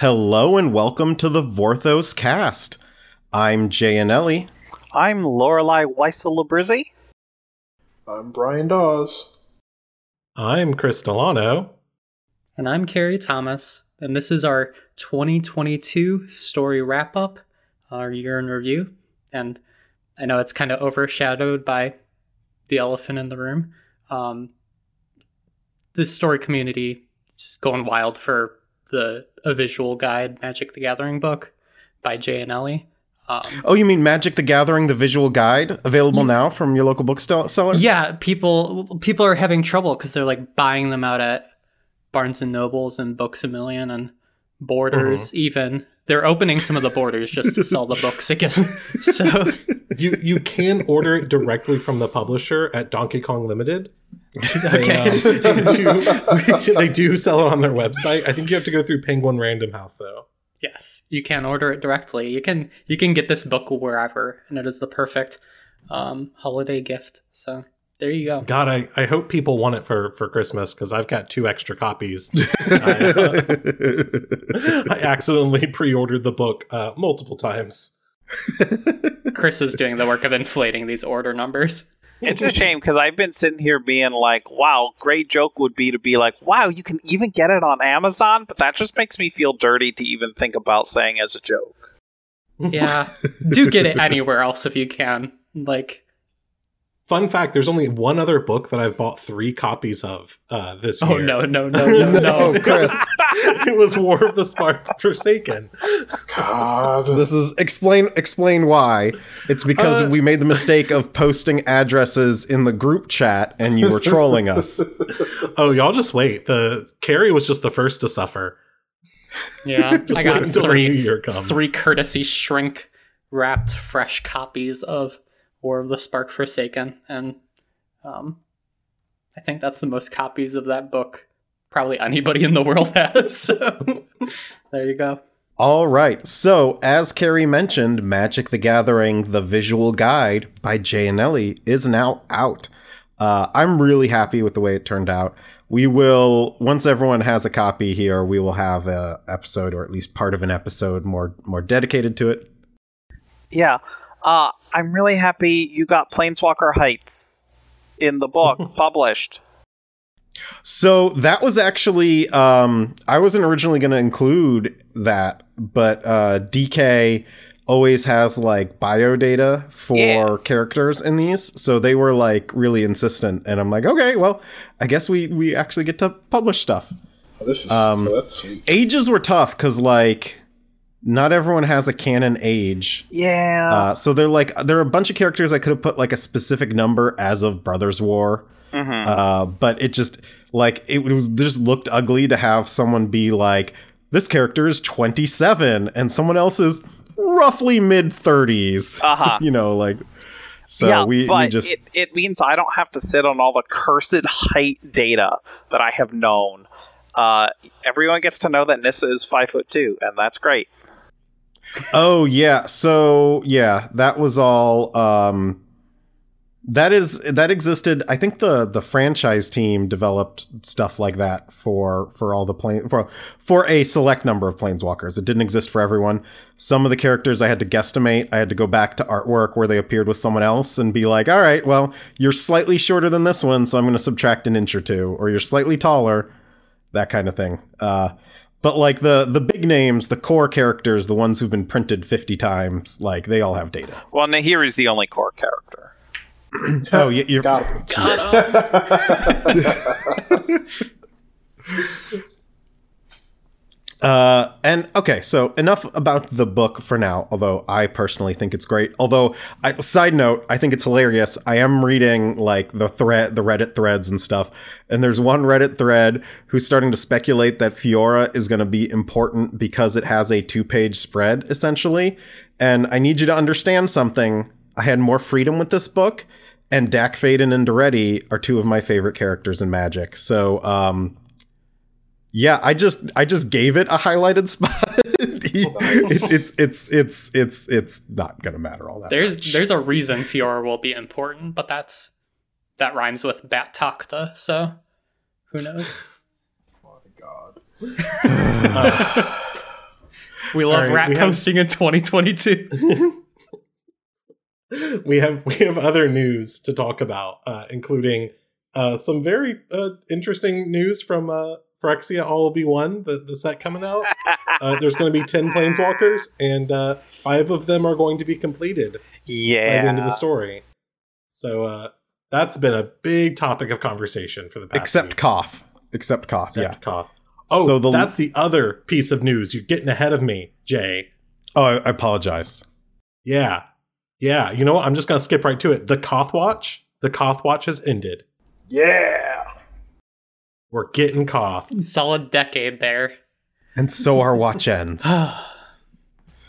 Hello and welcome to the Vorthos cast. I'm Jay and I'm Lorelei Weissel Labrizzi. I'm Brian Dawes. I'm Chris Delano. And I'm Carrie Thomas. And this is our 2022 story wrap up, our year in review. And I know it's kind of overshadowed by the elephant in the room. Um, this story community is going wild for the a visual guide Magic the Gathering book by Jay and Ellie. Um, oh, you mean Magic the Gathering, the visual guide, available yeah. now from your local bookseller? Yeah, people people are having trouble because they're like buying them out at Barnes and Nobles and Books a Million and Borders. Mm-hmm. Even they're opening some of the borders just to sell the books again. so you you can order it directly from the publisher at Donkey Kong Limited. okay. They, um, they, do, they do sell it on their website. I think you have to go through Penguin Random House though. Yes, you can order it directly. You can you can get this book wherever, and it is the perfect um, holiday gift. So there you go. God, I, I hope people want it for for Christmas because I've got two extra copies. I, uh, I, accidentally pre-ordered the book uh, multiple times. Chris is doing the work of inflating these order numbers. It's a shame because I've been sitting here being like, wow, great joke would be to be like, wow, you can even get it on Amazon, but that just makes me feel dirty to even think about saying as a joke. Yeah. Do get it anywhere else if you can. Like, Fun fact: There's only one other book that I've bought three copies of uh, this oh, year. Oh no, no, no, no, no, Chris! it was War of the Spark Forsaken. God, this is explain explain why. It's because uh, we made the mistake of posting addresses in the group chat, and you were trolling us. oh, y'all just wait. The Carrie was just the first to suffer. Yeah, I got three three courtesy shrink wrapped fresh copies of War of the Spark Forsaken, and um, I think that's the most copies of that book probably anybody in the world has. So there you go. All right. So, as Carrie mentioned, Magic the Gathering, the visual guide by Jay and Ellie is now out. Uh, I'm really happy with the way it turned out. We will, once everyone has a copy here, we will have a episode or at least part of an episode more more dedicated to it. Yeah. Uh, I'm really happy you got Planeswalker Heights in the book published. So that was actually um, I wasn't originally going to include that, but uh, DK always has like bio data for yeah. characters in these, so they were like really insistent, and I'm like, okay, well, I guess we we actually get to publish stuff. Oh, this is um, oh, that's sweet. Ages were tough because like not everyone has a canon age. Yeah. Uh, so they're like there are a bunch of characters I could have put like a specific number as of Brothers War. Mm-hmm. Uh, but it just like it was just looked ugly to have someone be like this character is 27 and someone else is roughly mid 30s. Uh-huh. you know, like so yeah, we, but we just it, it means I don't have to sit on all the cursed height data that I have known. Uh, everyone gets to know that Nissa is five foot two, and that's great oh yeah, so yeah, that was all. Um, that is that existed. I think the the franchise team developed stuff like that for for all the plane for for a select number of planeswalkers. It didn't exist for everyone. Some of the characters I had to guesstimate. I had to go back to artwork where they appeared with someone else and be like, "All right, well, you're slightly shorter than this one, so I'm going to subtract an inch or two, or you're slightly taller." That kind of thing. Uh, but like the the big names, the core characters, the ones who've been printed fifty times, like they all have data. Well, Nahiri is the only core character. oh, you, you're. Got Uh, and okay, so enough about the book for now. Although I personally think it's great. Although, I, side note, I think it's hilarious. I am reading like the thread, the Reddit threads and stuff, and there's one Reddit thread who's starting to speculate that Fiora is going to be important because it has a two-page spread essentially. And I need you to understand something. I had more freedom with this book, and Dack Fayden and Daretti are two of my favorite characters in Magic. So, um, yeah, I just I just gave it a highlighted spot. it's, it's it's it's it's it's not gonna matter all that. There's much. there's a reason Fiora will be important, but that's that rhymes with Bat Takta, so who knows? Oh my god. We love All right, rat we have- in 2022. we have we have other news to talk about, uh, including uh, some very uh, interesting news from uh, Phyrexia All will Be One, the, the set coming out. Uh, there's going to be ten planeswalkers, and uh, five of them are going to be compleated by yeah. the end of the story. So uh, that's been a big topic of conversation for the past Except week. Koth. Except Koth, Except yeah. Koth. Oh, So the- that's the other piece of news. You're getting ahead of me, Jay. Oh, I, I apologize. Yeah. Yeah. You know what? I'm just going to skip right to it. The Koth Watch, the Koth Watch has ended. Yeah. We're getting Koth. Solid decade there. And so our watch ends.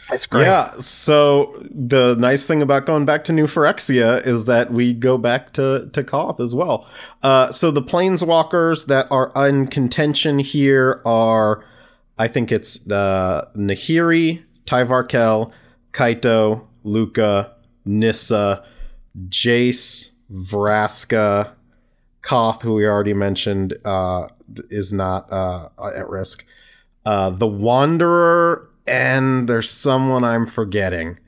It's great. Yeah. So the nice thing about going back to New Phyrexia is that we go back to to Koth as well. Uh, so the planeswalkers that are in contention here are, I think it's the Nahiri, Tyvar Kaito, Lukka, Nissa, Jace, Vraska, Koth, who we already mentioned, uh, is not uh, at risk. Uh, the Wanderer, and there's someone I'm forgetting.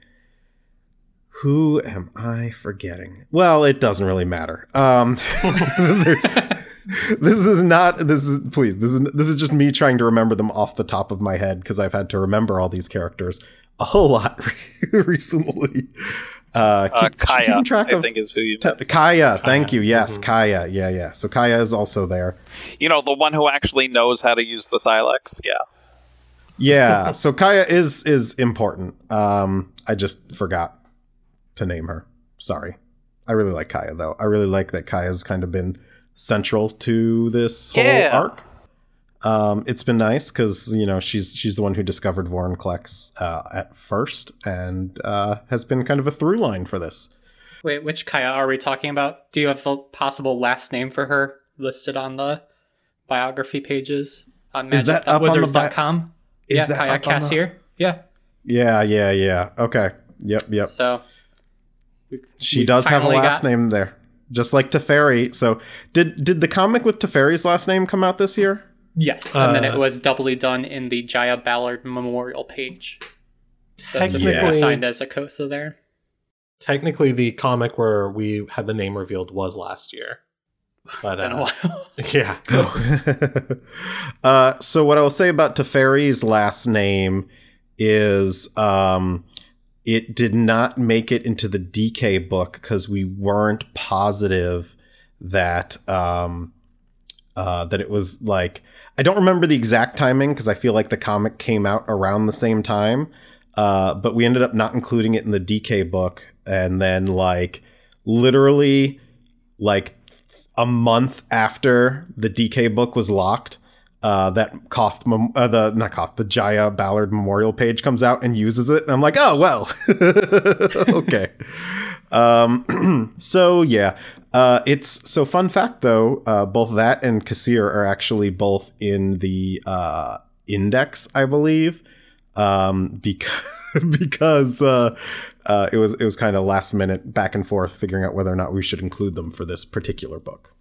Who am I forgetting? Well, it doesn't really matter. Um, this is not. This is please. This is this is just me trying to remember them off the top of my head because I've had to remember all these characters a whole lot recently. Uh, Uh, keep- Kaya, keeping track I of think is who you T- missed. Kaya, thank Kaya, you. Yes, mhm. Kaya. Yeah, yeah. So Kaya is also there. You know, the one who actually knows how to use the Silex. Yeah. Yeah. so Kaya is is important. Um, I just forgot to name her. Sorry. I really like Kaya though. I really like that Kaya's kind of been central to this whole Yeah. arc. Um, it's been nice because you know she's she's the one who discovered Vorinclex uh, at first and uh, has been kind of a through line for this. Wait, which Kaya are we talking about? Do you have a possible last name for her listed on the biography pages on Is that up on the bi-? Is yeah, that Kaya on the- Yeah. Yeah, yeah, yeah. Okay. Yep, yep. So we've- She we've does have a last got- name there, just like Teferi. So, did did the comic with Teferi's last name come out this year? Yes, and then Uh, it was doubly done in the Jaya Ballard memorial page. So it's Technically- assigned as Akosa there. Technically, the comic where we had the name revealed was last year. But, It's been a uh, while. Yeah. uh, so, what I will say about Teferi's last name is um, it did not make it into the DK book because we weren't positive that um, uh, that it was like I don't remember the exact timing because I feel like the comic came out around the same time. Uh, but we ended up not including it in the DK book, and then like literally like a month after the DK book was locked, uh, that Koth, mem- uh, the not Koth, the Jaya Ballard memorial page comes out and uses it, and I'm like, oh well, okay. Um, so yeah, uh, it's so fun fact though. Uh, both that and Cassir are actually both in the uh, index, I believe, um, because because uh, uh, it was it was kind of last minute back and forth figuring out whether or not we should include them for this particular book.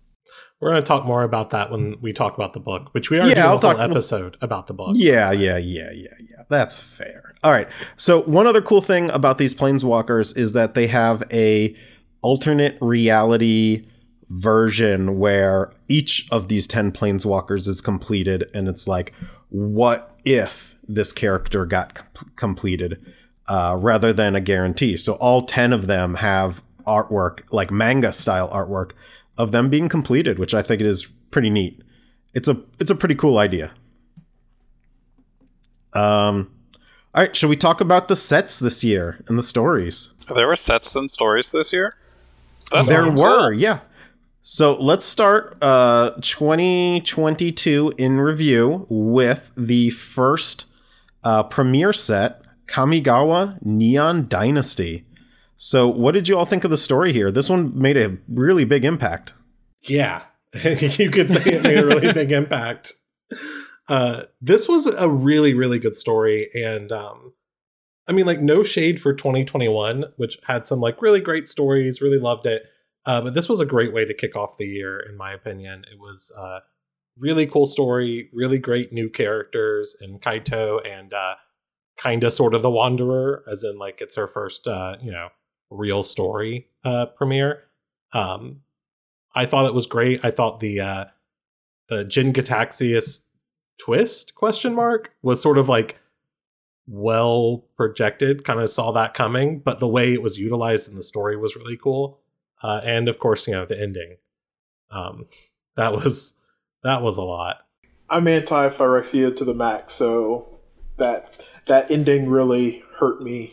We're going to talk more about that when we talk about the book, which we already Yeah, did a I'll whole talk- episode about the book. Yeah, yeah, yeah, yeah, yeah. That's fair. All right. So one other cool thing about these planeswalkers is that they have a alternate reality version where each of these 10 planeswalkers is compleated and it's like what if this character got com- compleated uh, rather than a guarantee so all 10 of them have artwork like manga style artwork of them being compleated which i think is pretty neat it's a it's a pretty cool idea um, all right, shall we talk about the sets this year and the stories? There were sets and stories this year. That's there were, cool. yeah. So let's start uh, 2022 in review with the first uh, premiere set, Kamigawa Neon Dynasty. So, what did you all think of the story here? This one made a really big impact. Yeah, you could say it made a really big impact. Uh, this was a really, really good story, and um, I mean, like, no shade for 2021, which had some like really great stories. Really loved it, uh, but this was a great way to kick off the year, in my opinion. It was uh, really cool story, really great new characters in Kaito and uh, kind of sort of the Wanderer, as in like it's her first uh, you know real story uh, premiere. Um, I thought it was great. I thought the uh, the Jin Gitaxias twist question mark was sort of like well projected. Kind of saw that coming, but the way it was utilized in the story was really cool. Uh, and of course, you know the ending. Um, that was that was a lot. I'm anti Phyrexia to the max, so that that ending really hurt me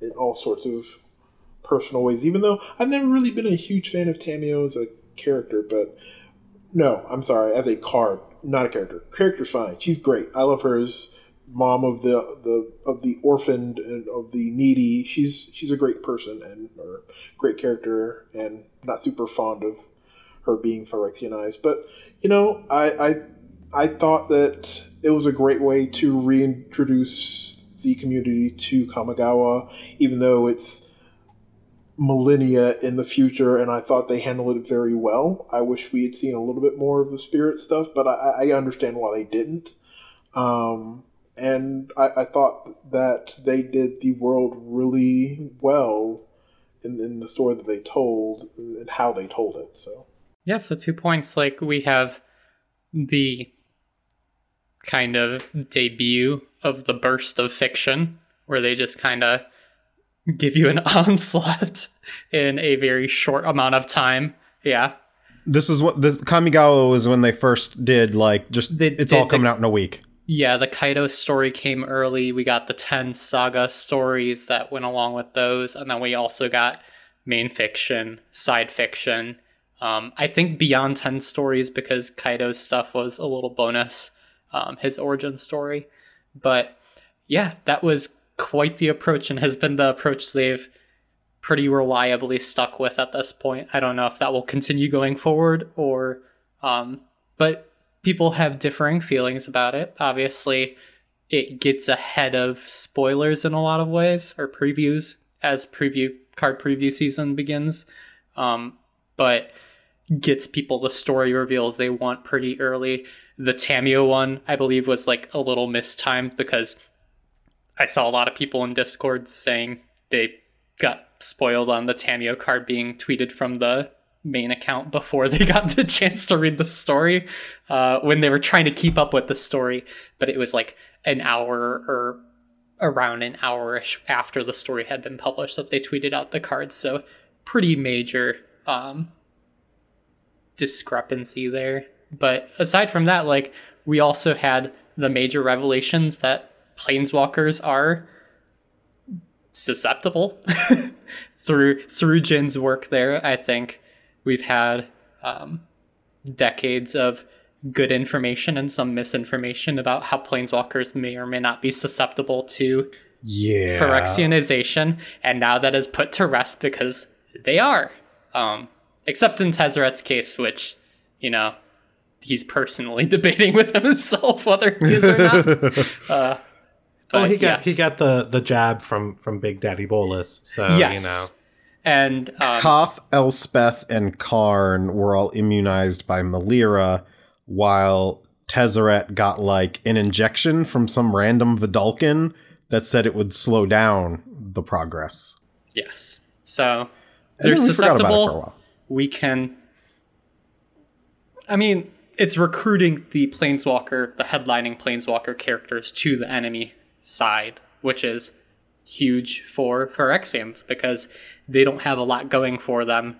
in all sorts of personal ways. Even though I've never really been a huge fan of Tamiyo as a character, but no, I'm sorry, as a card, not a character. Character's fine. She's great. I love her as mom of the the of the orphaned and of the needy. She's she's a great person and or great character, and not super fond of her being Phyrexianized. But you know, I I I thought that it was a great way to reintroduce the community to Kamigawa, even though it's millennia in the future, and I thought they handled it very well. I wish we had seen a little bit more of the spirit stuff, but I, I understand why they didn't. Um, and I, I, thought that they did the world really well in, in the story that they told and how they told it. So yeah, so two points. Like we have the kind of debut of the burst of fiction, where they just kind of give you an onslaught in a very short amount of time. Yeah. This is what this Kamigawa was when they first did like just they, it's all coming out in a week. Yeah, the Kaito story came early. We got the 10 saga stories that went along with those and then we also got main fiction, side fiction. Um, I think beyond 10 stories because Kaito's stuff was a little bonus, um, his origin story. But yeah, that was quite the approach and has been the approach they've pretty reliably stuck with at this point. I don't know if that will continue going forward or um but people have differing feelings about it. Obviously, it gets ahead of spoilers in a lot of ways or previews as preview card preview season begins. Um but gets people the story reveals they want pretty early. The Tamiyo one, I believe, was like a little mistimed because I saw a lot of people in Discord saying they got spoiled on the Tamiyo card being tweeted from the main account before they got the chance to read the story uh, when they were trying to keep up with the story. But it was like an hour or around an hour-ish after the story had been published that they tweeted out the cards. So pretty major um, discrepancy there. But aside from that, like we also had the major revelations that planeswalkers are susceptible through through Jin's work there. I think we've had um, decades of good information and some misinformation about how planeswalkers may or may not be susceptible to yeah Phyrexianization, and now that is put to rest because they are. Um, except in Tezzeret's case, which you know he's personally debating with himself whether he is or not. uh, but oh, he got yes. he got the the jab from from Big Daddy Bolas, so yes. you know. And um, Koth, Elspeth, and Karn were all immunized by Melira, while Tezzeret got like an injection from some random Vedalken that said it would slow down the progress. Yes. So they're susceptible. We can. I mean, it's recruiting the planeswalker, the headlining planeswalker characters to the enemy side, which is huge for Phyrexians because they don't have a lot going for them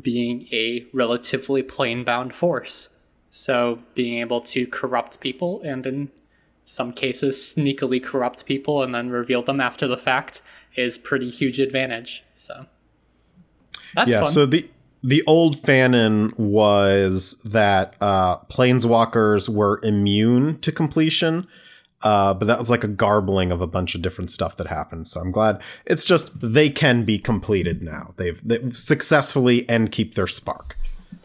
being a relatively plane bound force. So being able to corrupt people and in some cases sneakily corrupt people and then reveal them after the fact is pretty huge advantage. So that's yeah, fun. so the the old fanon was that uh, planeswalkers were immune to compleation, uh, but that was like a garbling of a bunch of different stuff that happened. So I'm glad it's just they can be compleated now. They've, they've successfully and keep their spark.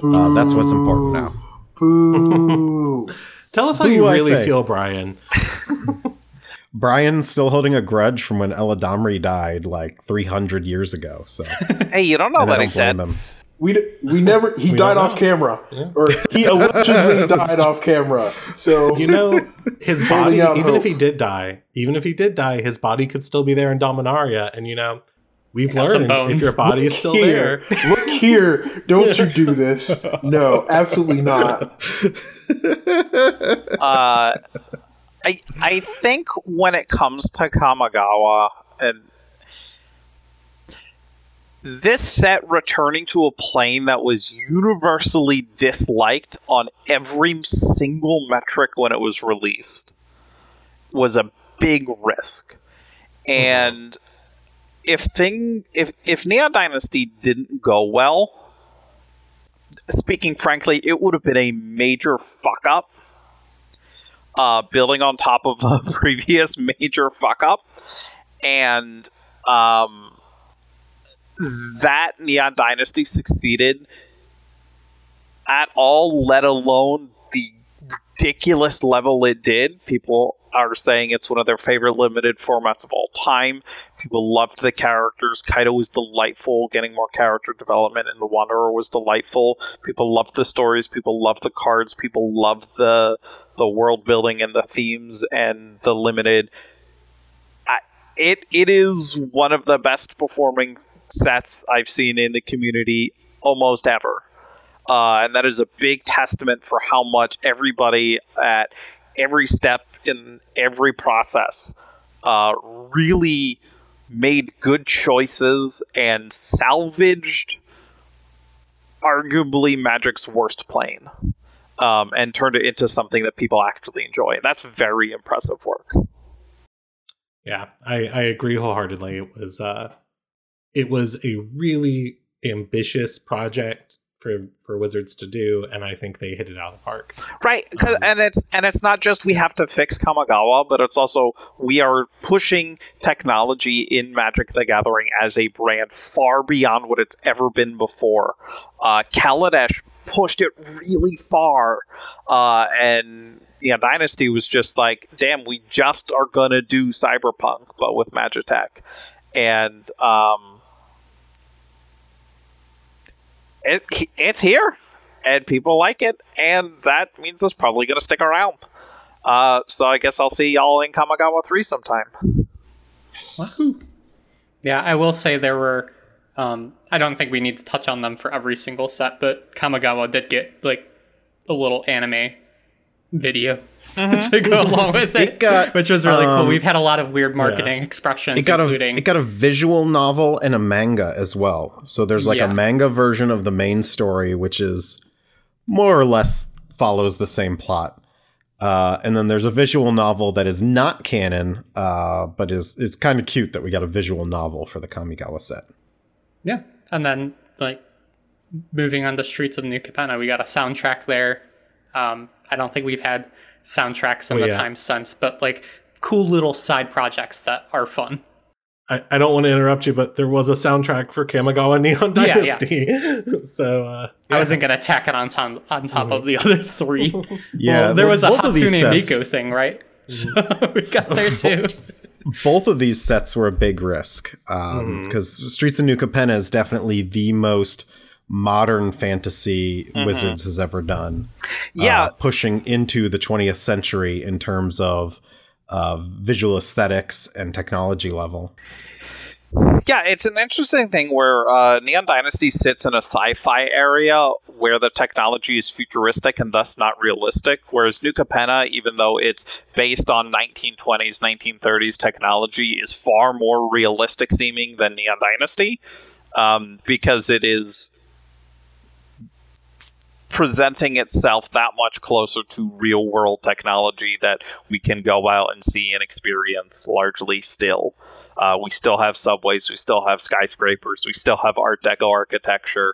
Uh, that's what's important now. Boo. Tell us how Boo you really feel, Brian. Brian's still holding a grudge from when Eladamri died like 300 years ago. So hey, you don't know that he's dead. Him. We d- we never. He We died off know. camera, Yeah. or he allegedly died off camera. So You know, his body, out even if he did die, even if he did die, his body could still be there in Dominaria. And, you know, we've Got some learned bones. if your body is still here, there. look here! Don't you do this? No, absolutely not. uh, I I think when it comes to Kamigawa and this set returning to a plane that was universally disliked on every single metric when it was released was a big risk. And if thing if if Neon Dynasty didn't go well, speaking frankly, it would have been a major fuck up. Uh, building on top of a previous major fuck up, and um, that Neon Dynasty succeeded at all, let alone the ridiculous level it did. People are saying it's one of their favorite limited formats of all time. People loved the characters. Kaito was delightful. Getting more character development in The Wanderer was delightful. People loved the stories. People loved the cards. People loved the the world building and the themes and the limited. I, it it is one of the best performing sets I've seen in the community almost ever. Uh, and that is a big testament for how much everybody at every step in every process uh, really made good choices and salvaged arguably Magic's worst plane um, and turned it into something that people actually enjoy. That's very impressive work. Yeah, I, I agree wholeheartedly. It was uh it was a really ambitious project for for Wizards to do, and I think they hit it out of the park. Right, 'cause- Um, and it's and it's not just we have to fix Kamigawa, but it's also we are pushing technology in Magic: The Gathering as a brand far beyond what it's ever been before. Uh, Kaladesh pushed it really far, uh, and yeah, Dynasty was just like, damn, we just are gonna do Cyberpunk, but with Magitech, and um, it, it's here and people like it, and that means it's probably going to stick around. Uh, so I guess I'll see y'all in Kamigawa 3 sometime. Yeah, I will say there were. Um, I don't think we need to touch on them for every single set, but Kamigawa did get like a little anime video to go along with it, It got, which was really um, cool. We've had a lot of weird marketing expressions, It got a including it got a visual novel and a manga as well. So there's like Yeah. a manga version of the main story, which is more or less follows the same plot. Uh, and then there's a visual novel that is not canon, uh, but is is kind of cute that we got a visual novel for the Kamigawa set. Yeah. And then like moving on the streets of New Capenna, we got a soundtrack there. Um, I don't think we've had soundtracks in Oh, the yeah. time since, but like cool little side projects that are fun. I, I don't want to interrupt you, but there was a soundtrack for Kamigawa Neon Yeah, yeah. Dynasty. so uh, I wasn't gonna tack it on top on top of the mm-hmm. other three. Yeah, well, there was a both of Hatsune Miku thing, right? Mm-hmm. So we got there too. both of these sets were a big risk um, mm-hmm. because Streets of New Capenna is definitely the most modern fantasy Wizards has ever done. Yeah. uh, pushing into the 20th century in terms of uh, visual aesthetics and technology level. Yeah, it's an interesting thing where uh, Neon Dynasty sits in a sci-fi area where the technology is futuristic and thus not realistic, whereas New Capenna, even though it's based on 1920s, 1930s technology, is far more realistic seeming than Neon Dynasty um, because it is presenting itself that much closer to real world technology that we can go out and see and experience largely still. Uh, we still have subways, we still have skyscrapers, we still have Art Deco architecture.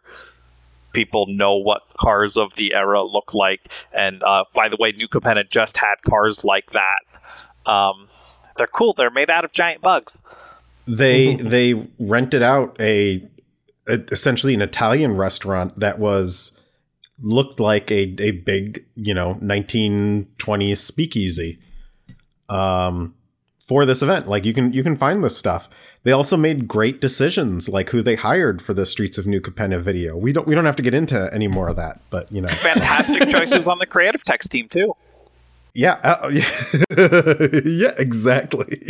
People know what cars of the era look like, and uh, by the way, New Capenna just had cars like that. Um, they're cool. They're made out of giant bugs. They they rented out a, a essentially an Italian restaurant that was looked like a a big you know 1920s speakeasy. Um, for this event. Like you can you can find this stuff. They also made great decisions, like who they hired for the Streets of New Capenna video. We don't we don't have to get into any more of that, but you know, Fantastic choices on the creative text team too. Yeah, uh, yeah, yeah, exactly.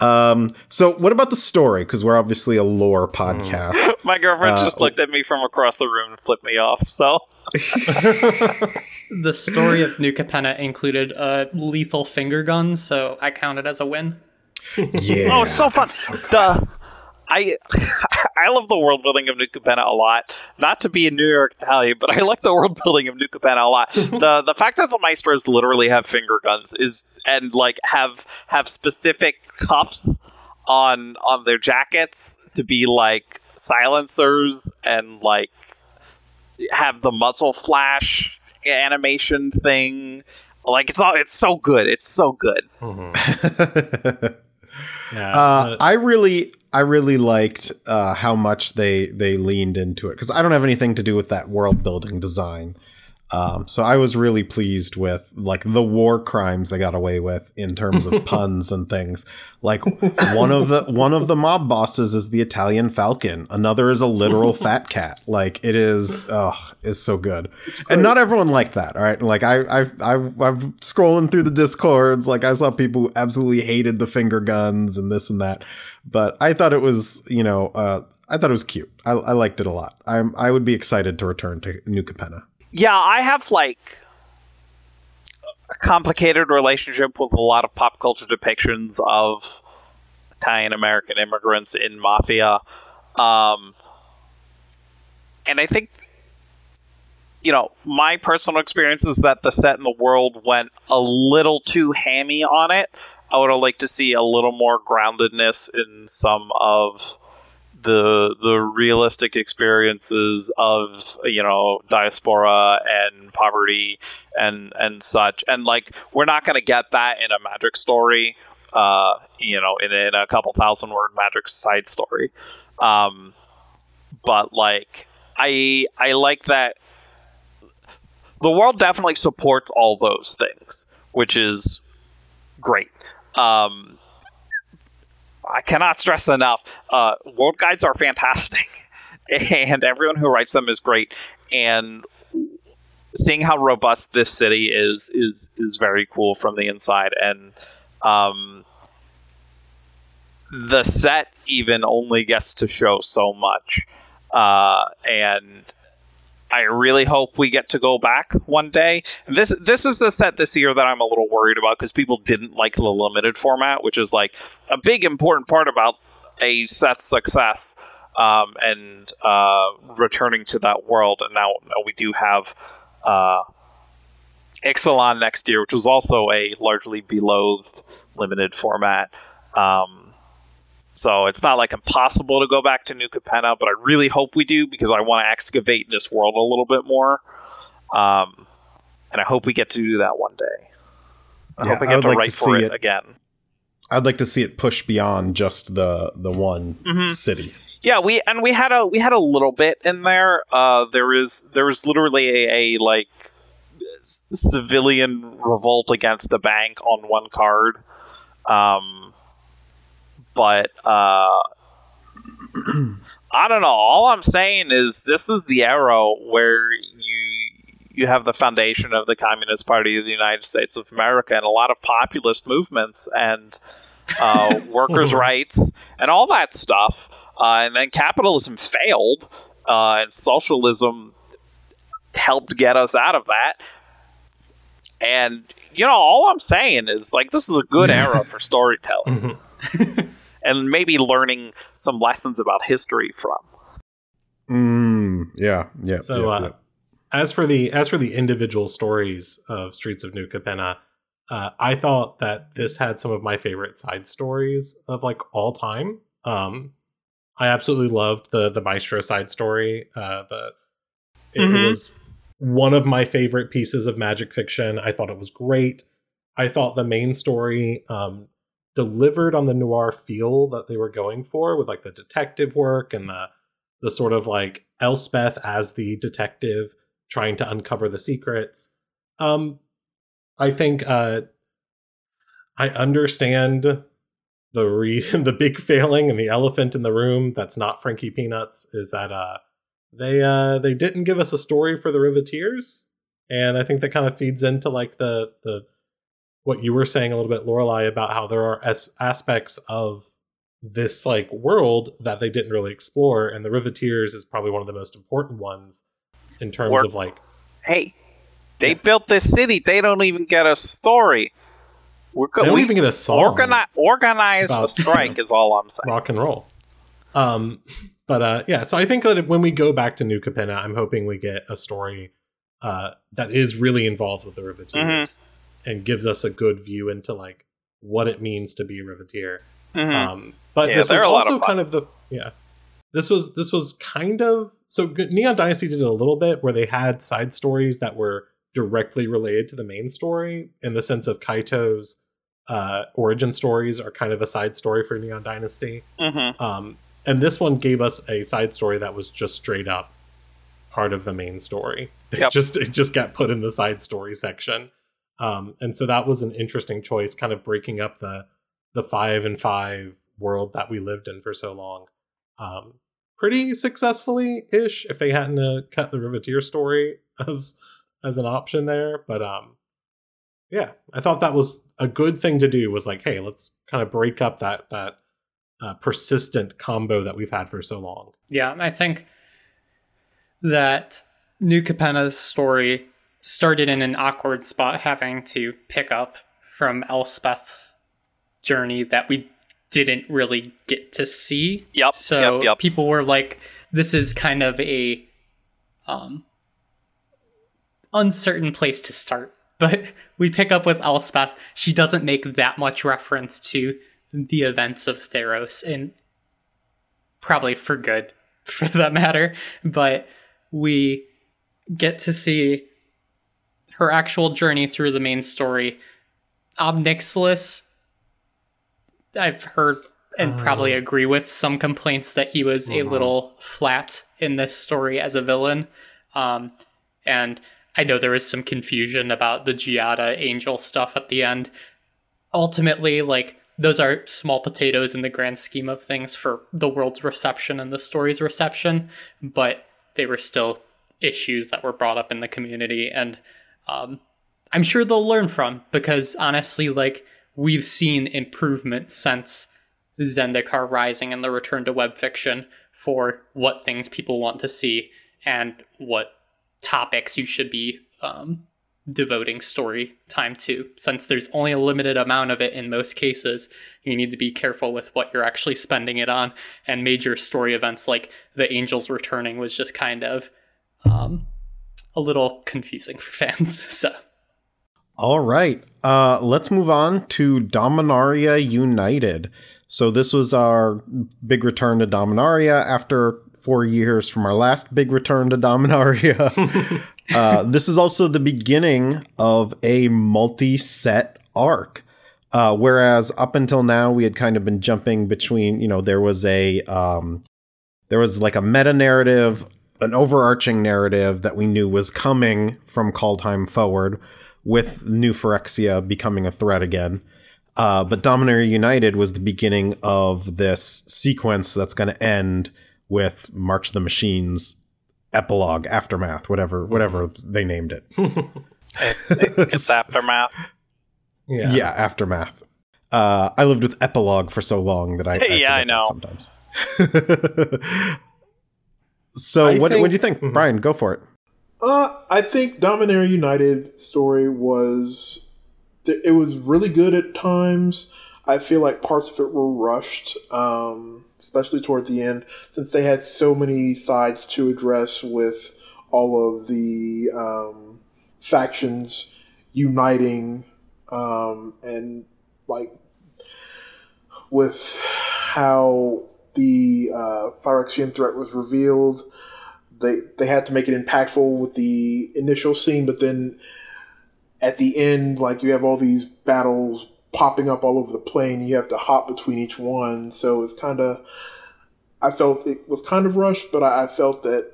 um, so what about the story? Because we're obviously a lore podcast. My girlfriend Uh, just looked at me from across the room and flipped me off. So The story of New Capenna included a lethal finger gun, so I count it as a win. yeah, oh, it's so fun. the I I love the world building of New Capenna a lot. Not to be a New York Italian, but I like the world building of New Capenna a lot. the The fact that the maestros literally have finger guns is and like have have specific cuffs on on their jackets to be like silencers and like have the muzzle flash animation thing. Like it's all it's so good. It's so good. Yeah. Uh, I really, I really liked uh, how much they they leaned into it because I don't have anything to do with that world building design. Um, so I was really pleased with like the war crimes they got away with in terms of puns and things. Like one of the one of the mob bosses is the Italian Falcon. Another is a literal fat cat. Like it is, oh, it's so good. And not everyone liked that. All right, like I, I, I, I'm scrolling through the discords. Like I saw people who absolutely hated the finger guns and this and that. But I thought it was, you know, uh, I thought it was cute. I, I liked it a lot. I'm, I would be excited to return to New Capenna. Yeah, I have like a complicated relationship with a lot of pop culture depictions of Italian American immigrants in mafia. Um, and I think, you know, my personal experience is that the set in the world went a little too hammy on it. I would have liked to see a little more groundedness in some of the the realistic experiences of you know diaspora and poverty and and such. And like we're not going to get that in a magic story uh you know in, in a couple thousand word magic side story. Um but like i i like that the world definitely supports all those things which is great um I cannot stress enough. Uh, world guides are fantastic, and everyone who writes them is great. And seeing how robust this city is is is very cool from the inside. And um, the set even only gets to show so much. Uh, and I really hope we get to go back one day. This this is the set this year that I'm a little worried about because people didn't like the limited format, which is like a big important part about a set's success um, and uh, returning to that world. And now, now we do have uh, Ixalan next year, which was also a largely beloved limited format. Um, so it's not like impossible to go back to New Capenna, but I really hope we do because I want to excavate this world a little bit more. Um, and I hope we get to do that one day. I Yeah, hope I I get would to like write to for it, it. again. I'd like to see it push beyond just the the one Mhm. city. Yeah, we and we had a we had a little bit in there. Uh, there is there was literally a, a like civilian revolt against a bank on one card. Um, but uh, I don't know. All I'm saying is this is the era where you you have the foundation of the Communist Party of the United States of America and a lot of populist movements and uh, workers' rights and all that stuff. Uh, and then capitalism failed, uh, and socialism helped get us out of that. And you know, all I'm saying is like this is a good era for storytelling, and maybe learning some lessons about history from. Mm, yeah, yeah. So, yeah, uh, yeah. as for the as for the individual stories of Streets of New Capenna, uh, I thought that this had some of my favorite side stories of like all time. Um, I absolutely loved the the Maestro side story. Uh, the it, it Mhm. was one of my favorite pieces of magic fiction. I thought it was great. I thought the main story um, delivered on the noir feel that they were going for with like the detective work and the the sort of like Elspeth as the detective trying to uncover the secrets. Um, I think uh, I understand the re- the big failing and the elephant in the room that's not Frankie Peanuts is that uh they uh they didn't give us a story for the Riveteers, and I think that kind of feeds into like the the what you were saying a little bit, Lorelei, about how there are as- aspects of this like world that they didn't really explore, and the Riveteers is probably one of the most important ones in terms Or- of like Hey, they built this city. They don't even get a story. We're they go- don't we even get a song. organize organize a about- strike is all I'm saying. rock and roll. Um, but uh, yeah, so I think that when we go back to New Capenna, I'm hoping we get a story uh, that is really involved with the Riveteers Mm-hmm. And gives us a good view into like what it means to be a Riveteer. Mhm. Um, but Yeah, this was they're a lot of also kind of the yeah. This was this was kind of so Neon Dynasty did it a little bit where they had side stories that were directly related to the main story in the sense of Kaito's uh, origin stories are kind of a side story for Neon Dynasty. Mhm. Um, and this one gave us a side story that was just straight up part of the main story. It Yep. just it just got put in the side story section. Um, and so that was an interesting choice, kind of breaking up the the five and five world that we lived in for so long. Um, pretty successfully ish if they hadn't uh, cut the Riveteer story as as an option there. But um yeah, I thought that was a good thing to do was like, hey, let's kind of break up that that uh, persistent combo that we've had for so long. Yeah, and I think that New Capenna's story started in an awkward spot, having to pick up from Elspeth's journey that we didn't really get to see. Yep. So yep. Yep. people were like, "This is kind of a um, uncertain place to start." But we pick up with Elspeth. She doesn't make that much reference to the events of Theros, and probably for good, for that matter. But we get to see her actual journey through the main story. Ob Nixilis, I've heard and probably agree with some complaints that he was a little flat in this story as a villain. Um, and I know there was some confusion about the Giada angel stuff at the end. Ultimately, like, those are small potatoes in the grand scheme of things for the world's reception and the story's reception, but they were still issues that were brought up in the community. And um, I'm sure they'll learn from because honestly, like, we've seen improvement since Zendikar Rising and the return to web fiction for what things people want to see and what topics you should be um, devoting story time to. Since there's only a limited amount of it in most cases, you need to be careful with what you're actually spending it on. And major story events like the Angels returning was just kind of um, a little confusing for fans. so. All right. Uh, let's move on to Dominaria United. So this was our big return to Dominaria after four years from our last big return to Dominaria. uh, this is also the beginning of a multi-set arc. Uh, whereas up until now we had kind of been jumping between, you know, there was a um, there was like a meta narrative, an overarching narrative that we knew was coming from Kaldheim forward, with New Phyrexia becoming a threat again. Uh, but Dominaria United was the beginning of this sequence that's going to end with March of the Machines epilogue, aftermath, whatever, whatever they named it. it's aftermath. Yeah. Yeah, aftermath. Uh, I lived with epilogue for so long that I, I Yeah, I know. sometimes. so I what think- what do you think, Mhm. Brian? Go for it. Uh, I think Dominaria United story was it was really good at times. I feel like parts of it were rushed, um, especially toward the end, since they had so many sides to address with all of the um, factions uniting um, and like with how uh, Phyrexian threat was revealed they they had to make it impactful with the initial scene, but then at the end, like you have all these battles popping up all over the plane. You have to hop between each one, so it's kind of. I felt it was kind of rushed, but I, I felt that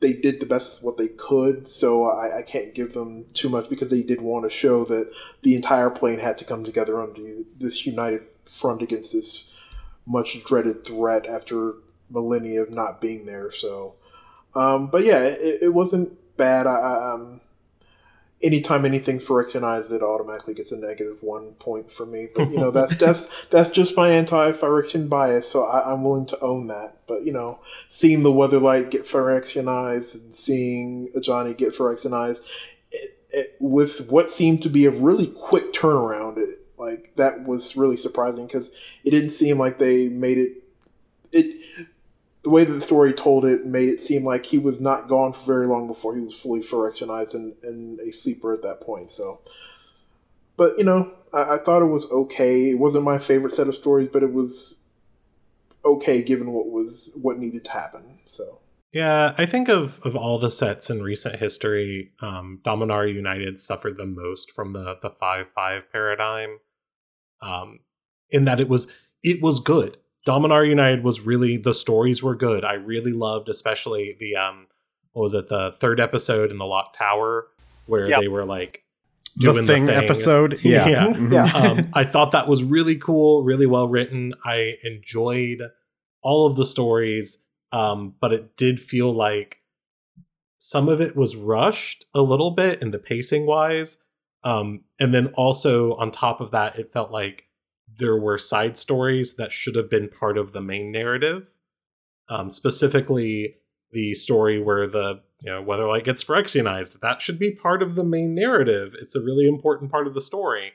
they did the best what they could, so I, I, can't give them too much because they did want to show that the entire plane had to come together under this united front against this much dreaded threat after millennia of not being there. So, um, but yeah, it, it wasn't bad. I, I um, anytime anything's Phyrexianized, it automatically gets a negative one point for me. But you know, that's that's that's just my anti-Phyrexian bias, so I, am willing to own that. But you know, seeing the Weatherlight get Phyrexianized and seeing Johnny get Phyrexianized, it, it, with what seemed to be a really quick turnaround, it, like that was really surprising because it didn't seem like they made it. It the way that the story told it made it seem like he was not gone for very long before he was fully Phyrexianized and, and a sleeper at that point. So, but you know, I, I, thought it was okay. It wasn't my favorite set of stories, but it was okay given what was what needed to happen. So. Yeah, I think of, of all the sets in recent history, um, Dominaria United suffered the most from the the five five paradigm, um, in that it was it was good Dominaria United was really the stories were good. I really loved, especially the um, what was it, the third episode in the Lock Tower where yep. they were like doing the thing, the thing. episode. Yeah, yeah. Mm-hmm. yeah. um, I thought that was really cool, really well written. I enjoyed all of the stories, um, but it did feel like some of it was rushed a little bit in the pacing wise. Um, and then also on top of that, it felt like there were side stories that should have been part of the main narrative. Um, specifically, the story where the you know Weatherlight gets Phyrexianized. That should be part of the main narrative. It's a really important part of the story,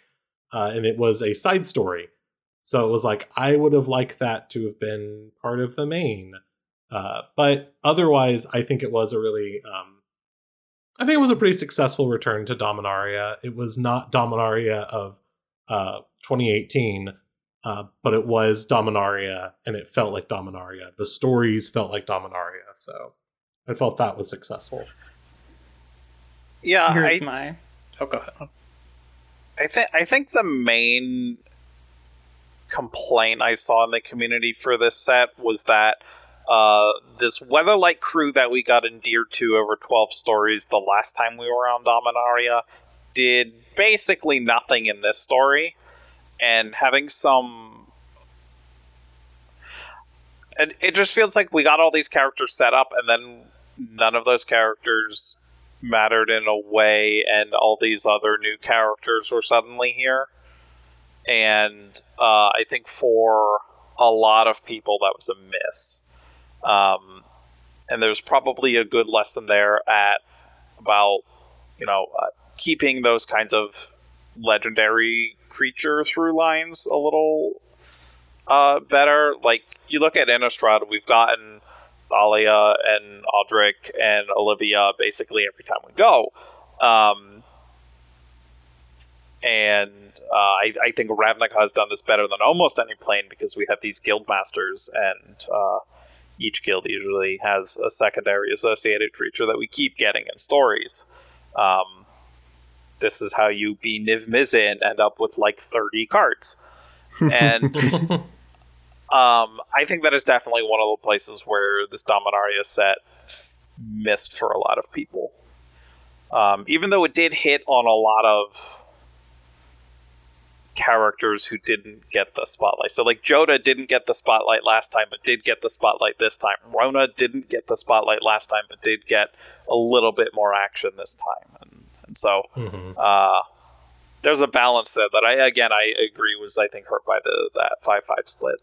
uh, and it was a side story. So it was like I would have liked that to have been part of the main. Uh, but otherwise, I think it was a really, um, I think it was a pretty successful return to Dominaria. It was not Dominaria of uh, 2018, uh, but it was Dominaria, and it felt like Dominaria. The stories felt like Dominaria, so I felt that was successful. Yeah, here's I, my. Oh, go ahead. I think I think the main complaint I saw in the community for this set was that uh, this Weatherlight crew that we got endeared to over 12 stories the last time we were on Dominaria did basically nothing in this story and having some it, it just feels like we got all these characters set up and then none of those characters mattered in a way and all these other new characters were suddenly here. And uh, i think for a lot of people that was a miss. Um, and there's probably a good lesson there at about you know uh, keeping those kinds of legendary creature through lines a little uh, better. Like you look at Innistrad, we've gotten Thalia and Odric and Olivia basically every time we go. Um, and uh, I, I, think Ravnica has done this better than almost any plane because we have these guild masters, and uh, each guild usually has a secondary associated creature that we keep getting in stories. Um, this is how you be Niv Mizzet and end up with like 30 cards. And um, I think that is definitely one of the places where this Dominaria set missed for a lot of people. Um, even though it did hit on a lot of characters who didn't get the spotlight. So, like, Jodah didn't get the spotlight last time, but did get the spotlight this time. Rona didn't get the spotlight last time, but did get a little bit more action this time. And and so mm-hmm. uh, there's a balance there that I again I agree was I think hurt by the that five five split.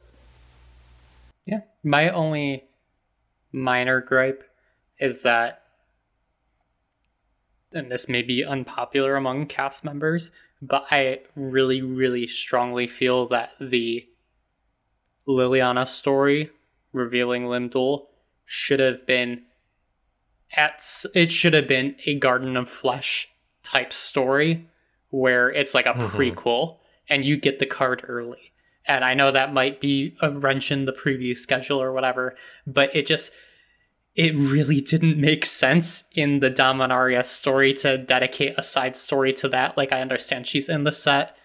Yeah, my only minor gripe is that, and this may be unpopular among cast members, but I really, really strongly feel that the Liliana story revealing Lim-Dûl should have been at it should have been a Garden of Flesh type story where it's like a mm-hmm. prequel and you get the card early. And I know that might be a wrench in the preview schedule or whatever, but it just it really didn't make sense in the Dominaria story to dedicate a side story to that. Like I understand she's in the set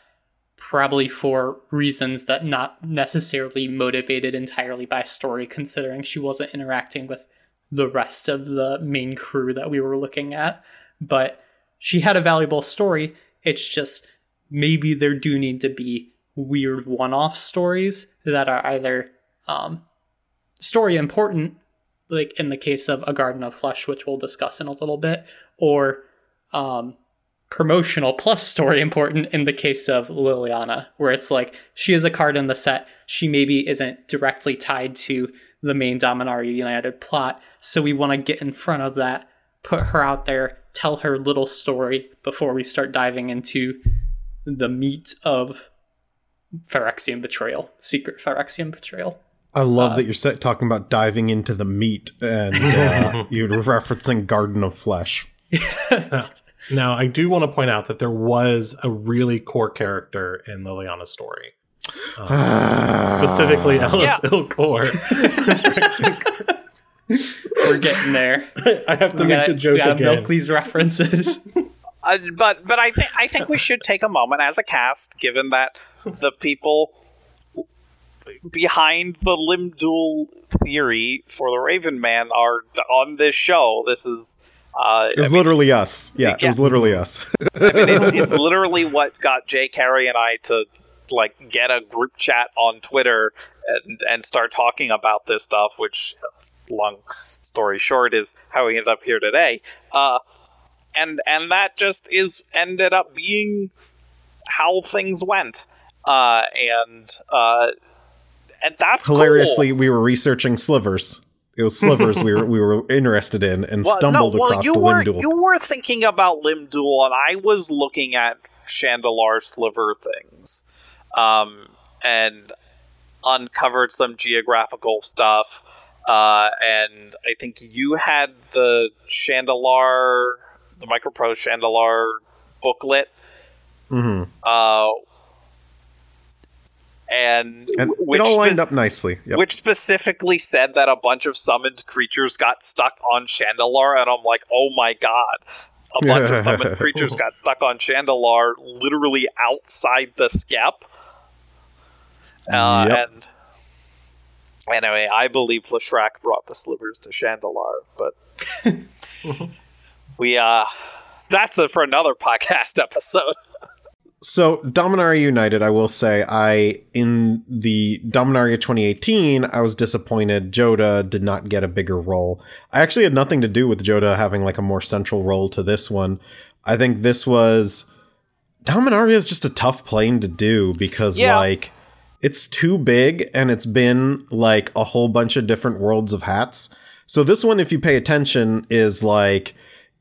probably for reasons that not necessarily motivated entirely by story considering she wasn't interacting with the rest of the main crew that we were looking at. But she had a valuable story. It's just maybe there do need to be weird one off stories that are either um, story important, like in the case of A Garden of Flesh, which we'll discuss in a little bit, or um, promotional plus story important in the case of Liliana, where it's like she is a card in the set. She maybe isn't directly tied to the main Dominaria United plot, so we want to get in front of that, put her out there, tell her little story before we start diving into the meat of Phyrexian betrayal, secret Phyrexian betrayal. I love that you're talking about diving into the meat and uh, you're referencing Garden of Flesh. Now, I do want to point out that there was a really core character in Liliana's story. Um, specifically, Alice Yeah. Ilcor. We're getting there. I have to We make gotta, the joke we gotta again. milk these references. Uh, but but I think I think we should take a moment as a cast, given that the people behind the Lim-Dûl theory for the Raven Man are on this show. This is uh, It was literally us. Yeah, it was literally us. I mean, it, it's literally what got Jay Carey and I to like get a group chat on Twitter and and start talking about this stuff. Which, long story short, is how we ended up here today. Uh, and and that just is ended up being how things went. Uh, and uh, and that's cool. Hilariously, we were researching slivers. It was slivers we were we were interested in and Well, stumbled no, well, across you the were, Lim-Dûl. You were thinking about Lim-Dûl, and I was looking at Shandalar sliver things, um, and uncovered some geographical stuff. Uh, and I think you had the Shandalar, the MicroProse Shandalar booklet, hmm uh, and, And which it all lined spec- up nicely. Yep. which specifically said that a bunch of summoned creatures got stuck on Shandalar, and I'm like, oh my god. A bunch of summoned creatures got stuck on Shandalar literally outside the skep. Uh, Yep. And anyway, I believe Lashrak brought the slivers to Shandalar, but we, uh, that's it for another podcast episode. So Dominaria United, I will say, I in the Dominaria 2018, I was disappointed Jodah did not get a bigger role. I actually had nothing to do with Jodah having like a more central role to this one. I think this was Dominaria is just a tough plane to do because Yeah. like it's too big and it's been like a whole bunch of different worlds of hats. So this one, if you pay attention, is like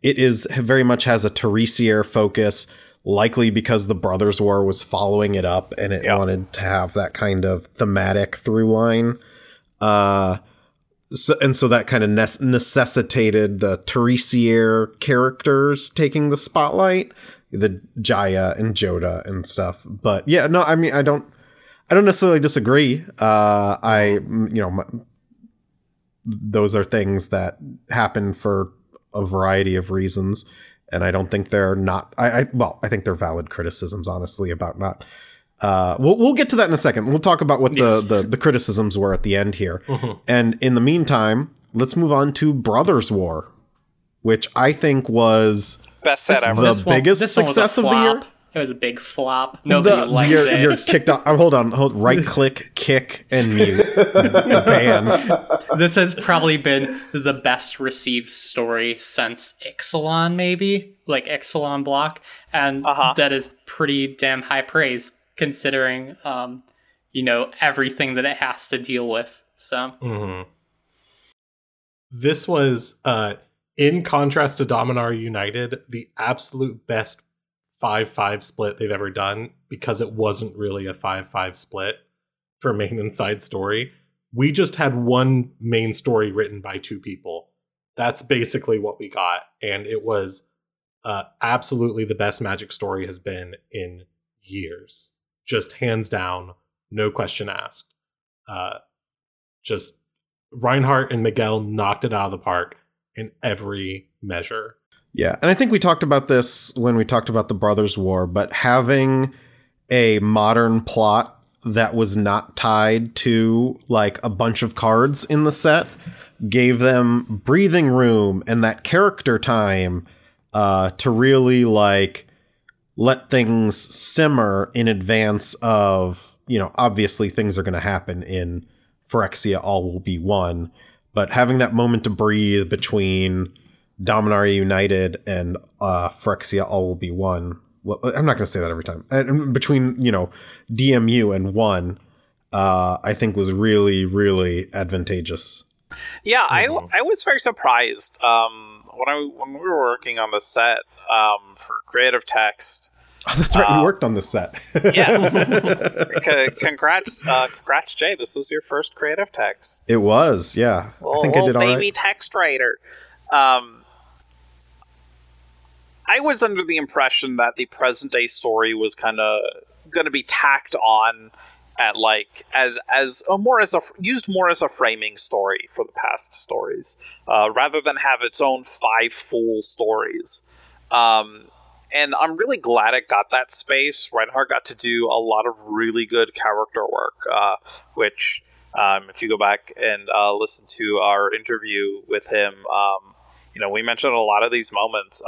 it is very much has a Terisiare focus, likely because the Brothers War was following it up and it Yeah. wanted to have that kind of thematic through line. Uh, so, and so that kind of nes- necessitated the Terisiare characters taking the spotlight, the Jaya and Jodah and stuff. But yeah, no, I mean, I don't, I don't necessarily disagree. Uh, I, you know, my, those are things that happen for a variety of reasons, and I don't think they're not. I, I well, I think they're valid criticisms, honestly, about not. Uh, we'll we'll get to that in a second. We'll talk about what Yes. the, the the criticisms were at the end here, and in the meantime, let's move on to Brothers War, which I think was Best set ever. the This biggest one was success of the year? Flop. It was a big flop. Nobody the, liked you're, it. you're kicked off. Oh, hold on, hold right click, kick, and mute. Ban. this has probably been the best received story since Ixalan, maybe like Ixalan block, and Uh-huh. that is pretty damn high praise considering, um, you know, everything that it has to deal with. So Mhm. This was, uh, in contrast to Dominaria United, the absolute best 5 5 split they've ever done because it wasn't really a 5 5 split for main and side story. We just had one main story written by two people. That's basically what we got. And it was uh, absolutely the best magic story has been in years. Just hands down, no question asked. Uh, just Reinhardt and Miguel knocked it out of the park in every measure. Yeah, and I think we talked about this when we talked about the Brothers War, but having a modern plot that was not tied to like a bunch of cards in the set gave them breathing room and that character time uh, to really like let things simmer in advance of you know obviously things are going to happen in Phyrexia all will be one but having that moment to breathe between Dominaria United and uh, Phyrexia all will be one well, I'm not going to say that every time. And between you know DMU and one, uh, I think was really really advantageous. Yeah, mm-hmm. I I was very surprised um, when I when we were working on the set um, for creative text. Oh, that's right. Uh, you worked on the set. yeah. congrats, uh, congrats, Jay. This was your first creative text. It was. Yeah. Little, I think I did baby all right. text writer. Um, I was under the impression that the present day story was kind of going to be tacked on at like as as a more as a used more as a framing story for the past stories uh, rather than have its own five full stories. Um, and I'm really glad it got that space. Reinhardt got to do a lot of really good character work, uh, which um, if you go back and uh, listen to our interview with him, um, you know we mentioned a lot of these moments.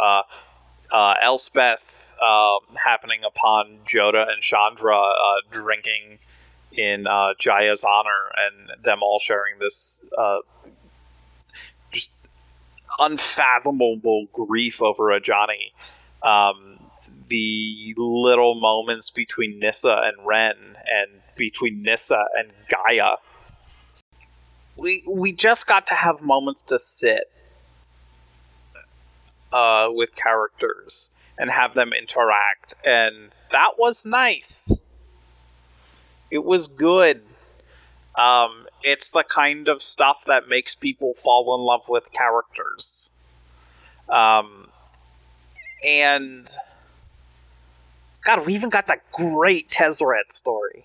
Uh, Elspeth uh, happening upon Jodah and Chandra uh, drinking in uh, Jaya's honor, and them all sharing this uh, just unfathomable grief over Ajani. Um, the little moments between Nissa and Ren, and between Nissa and Gaia. We we just got to have moments to sit uh, with characters and have them interact, and that was nice. It was good. Um, it's the kind of stuff that makes people fall in love with characters. Um, and God, we even got that great Tezzeret story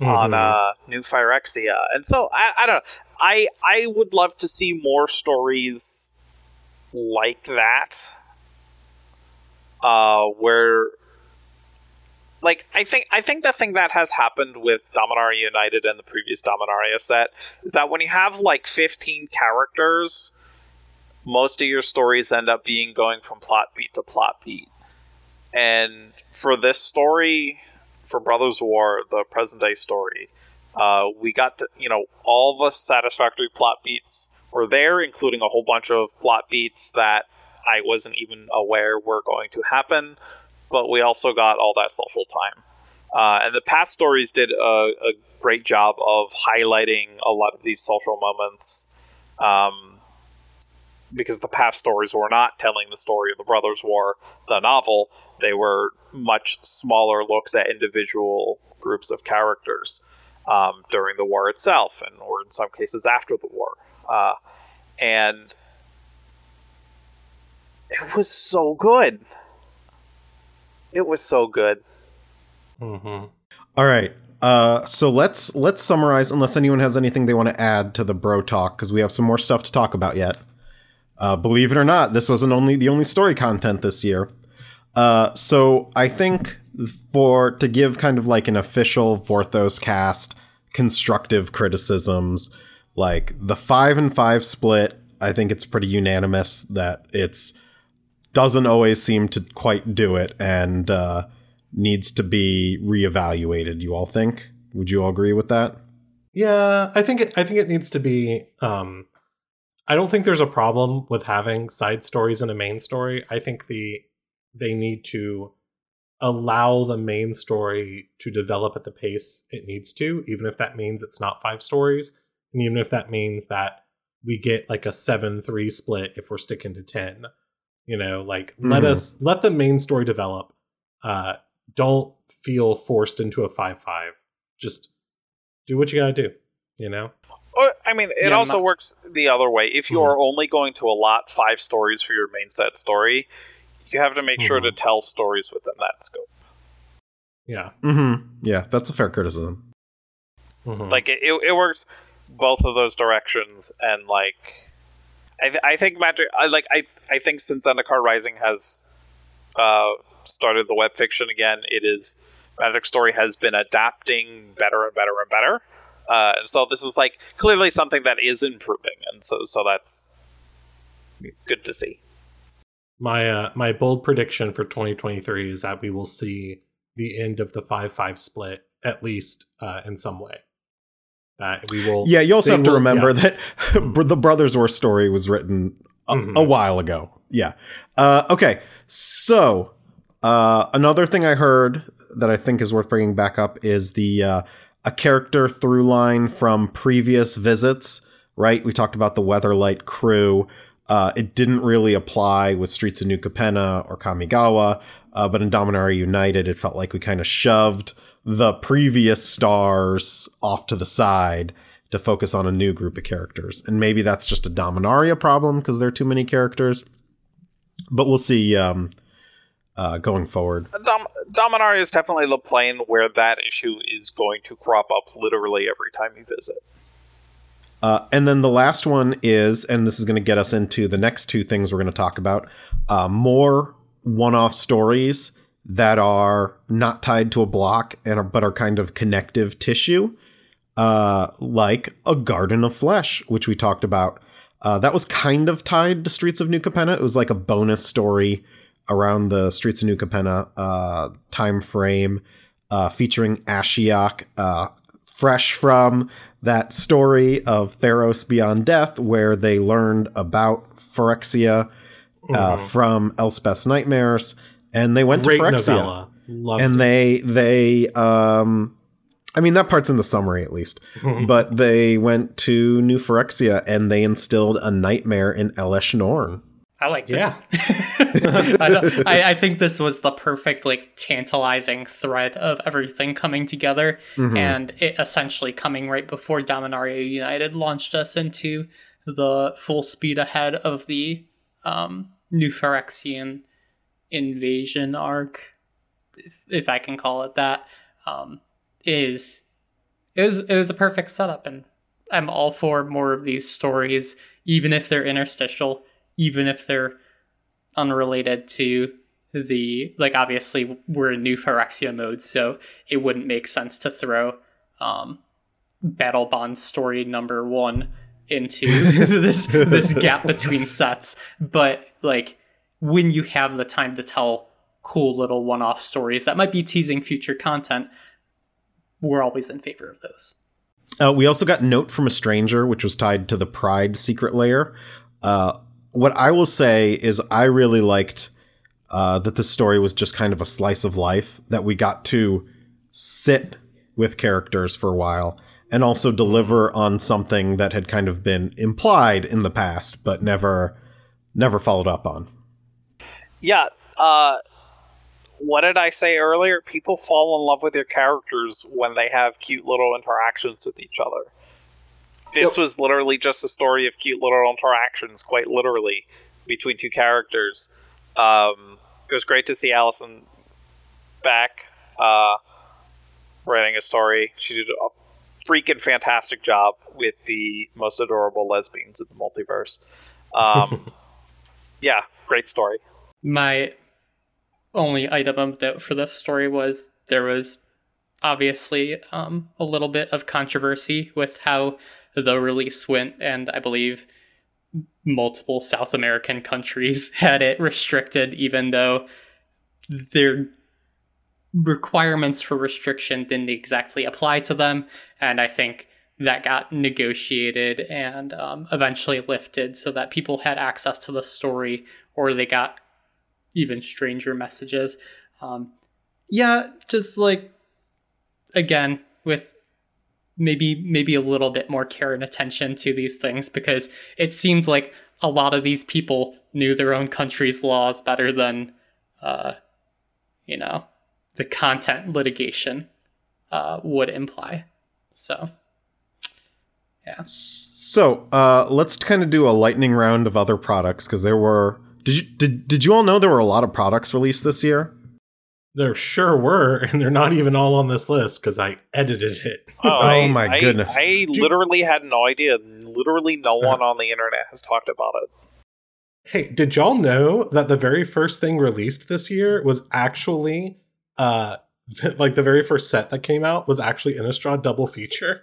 mm-hmm. on uh, New Phyrexia, and so I, I don't know. I I would love to see more stories like that uh where like I think I think the thing that has happened with Dominaria United and the previous Dominaria set is that when you have like 15 characters, most of your stories end up being going from plot beat to plot beat. And for this story, for Brothers War, the present day story, uh, we got to you know all the satisfactory plot beats were there, including a whole bunch of plot beats that I wasn't even aware were going to happen. But we also got all that social time. Uh, and the past stories did a, a, great job of highlighting a lot of these social moments. Um, because the past stories were not telling the story of the Brothers' War, the novel. They were much smaller looks at individual groups of characters um, during the war itself, and or in some cases after the war. Uh, and it was so good. It was so good. Mm-hmm. All right. Uh, so let's let's summarize. Unless anyone has anything they want to add to the bro talk, because we have some more stuff to talk about yet. Uh, believe it or not, this wasn't only the only story content this year. Uh, so I think for to give kind of like an official Vorthos cast constructive criticisms, like the five and five split, I think it's pretty unanimous that it's doesn't always seem to quite do it and uh, needs to be reevaluated. You all think? Would you all agree with that? Yeah, I think it, I think it needs to be. Um, I don't think there's a problem with having side stories in a main story. I think the they need to allow the main story to develop at the pace it needs to, even if that means it's not five stories, and even if that means that we get like a 7-3 split if we're sticking to 10 you know like mm. let us let the main story develop uh don't feel forced into a 5-5 just do what you gotta do you know or, I mean, it yeah, also not... works the other way. If you mm. are only going to allot five stories for your main set story, you have to make mm. sure to mm-hmm. tell stories within that scope. Yeah. Mm-hmm. Yeah, that's a fair criticism. Mm-hmm. Like it, it, it works both of those directions, and like I, th- I think Magic, I like I I think since Zendikar Rising has uh, started the web fiction again, it is Magic Story has been adapting better and better and better. Uh, so this is like clearly something that is improving, and so so that's good to see. My uh, my bold prediction for 2023 is that we will see the end of the five five split at least uh, in some way. That we will. Yeah, you also have to will- remember yeah. that the Brothers War story was written a, Mhm. a while ago. Yeah. Uh, okay. So uh, another thing I heard that I think is worth bringing back up is the uh, a character through line from previous visits. Right. We talked about the Weatherlight crew. Uh, it didn't really apply with Streets of New Capenna or Kamigawa, uh, but in Dominaria United, it felt like we kind of shoved the previous stars off to the side to focus on a new group of characters. And maybe that's just a Dominaria problem because there are too many characters. But we'll see um, uh, going forward. Dom- Dominaria is definitely the plane where that issue is going to crop up literally every time you visit. Uh, and then the last one is, and this is going to get us into the next two things we're going to talk about uh, more one off stories that are not tied to a block and are, but are kind of connective tissue, uh, like a Garden of Flesh, which we talked about. Uh, that was kind of tied to Streets of New Capenna. It was like a bonus story around the Streets of New Capenna uh, time frame, uh, featuring Ashiok, uh, fresh from that story of Theros Beyond Death, where they learned about Phyrexia uh, from Elspeth's Nightmares, and they went great to Phyrexia. Loved and it. they they um I mean that part's in the summary at least. but they went to New Phyrexia and they instilled a nightmare in Elesh Norn. I like Yeah. I, I, I think this was the perfect, like, tantalizing thread of everything coming together, and it essentially coming right before Dominaria United launched us into the full speed ahead of the um, New Phyrexian invasion arc, if, if I can call it that. Um, is it was it was a perfect setup, and I'm all for more of these stories, even if they're interstitial, even if they're unrelated to the like obviously we're in new Phyrexia mode, so it wouldn't make sense to throw um Battle Bond story number one into this this gap between sets. But like when you have the time to tell cool little one off stories that might be teasing future content, we're always in favor of those. Uh, we also got Note from a Stranger, which was tied to the Pride secret layer. Uh, what I will say is, I really liked uh, that the story was just kind of a slice of life, that we got to sit with characters for a while and also deliver on something that had kind of been implied in the past, but never never followed up on. Yeah. Uh, what did I say earlier? People fall in love with their characters when they have cute little interactions with each other. This Yep. was literally just a story of cute little interactions, quite literally, between two characters. Um, it was great to see Allison back uh, writing a story. She did a freaking fantastic job with the most adorable lesbians in the multiverse. Um, yeah, great story. My only item of note for this story was there was obviously um, a little bit of controversy with how the release went, and I believe multiple South American countries had it restricted, even though their requirements for restriction didn't exactly apply to them. And I think that got negotiated and um, eventually lifted so that people had access to the story or they got even stranger messages. Um, yeah, just like again with maybe maybe a little bit more care and attention to these things because it seemed like a lot of these people knew their own country's laws better than uh, you know the content litigation uh, would imply. So yeah. So uh, let's kind of do a lightning round of other products because there were. Did you did did you all know there were a lot of products released this year? There sure were, and they're not even all on this list because I edited it. Oh, my I- goodness. I literally had no idea. Literally, no one on the internet has talked about it. Hey, did y'all know that the very first thing released this year was actually uh, like the very first set that came out was actually Innistrad double feature.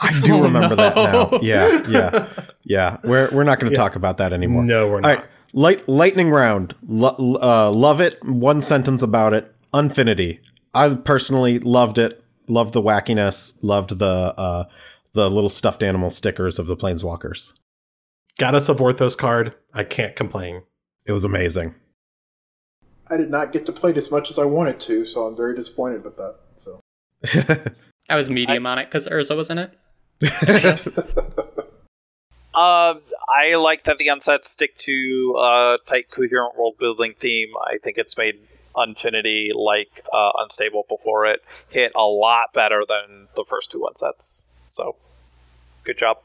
I do Oh, remember that now. Yeah, yeah, yeah. We're we're not going to Yeah. talk about that anymore. No, we're All not. Right, light lightning round. Lo- uh, love it. One sentence about it. Unfinity. I personally loved it. Loved the wackiness. Loved the uh, the little stuffed animal stickers of the planeswalkers. Got us a Vorthos card. I can't complain. It was amazing. I did not get to play it as much as I wanted to, so I'm very disappointed with that. So I was medium on it because Urza was in it. Uh, I like that the unsets stick to uh, tight, coherent world building theme. I think it's made Unfinity like uh, Unstable before it hit a lot better than the first two unsets. So, good job.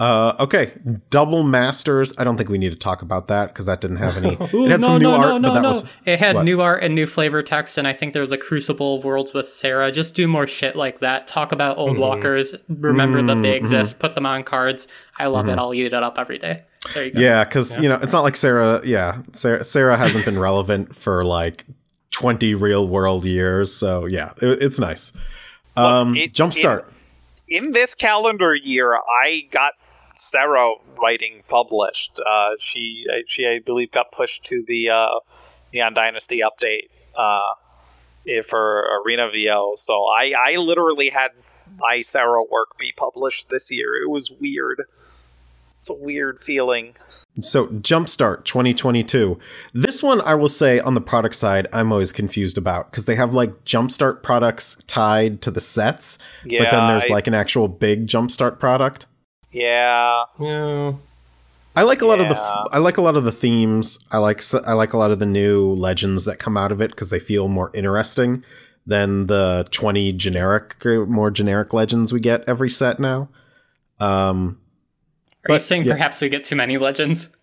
Uh, okay, double masters. I don't think we need to talk about that because that didn't have any. Ooh, it had no, some new no, art, no, no, but that no. was It had what? new art and new flavor text, and I think there was a Crucible of Worlds with Serra. Just do more shit like that. Talk about old Mhm. walkers. Remember that they Mhm, exist. Put them on cards. I love it. I'll eat it up every day. There you go. yeah, because you know it's not like Serra. Yeah, Serra, Serra hasn't been relevant for like twenty real world years. So yeah, it, it's nice. Look, Um, it- Jumpstart. In this calendar year, I got Serra writing published. Uh, she, she, I believe, got pushed to the uh, Neon Dynasty update uh, for Arena VO. So I, I literally had my Serra work be published this year. It was weird. It's a weird feeling. So Jumpstart 2022. This one I will say on the product side, I'm always confused about because they have like Jumpstart products tied to the sets, Yeah, but then there's I- like an actual big Jumpstart product. Yeah, Yeah. I like a lot of the I like a lot of the themes. I like I like a lot of the new legends that come out of it because they feel more interesting than the 20 generic more generic legends we get every set now. Um Are you saying yeah. perhaps we get too many legends?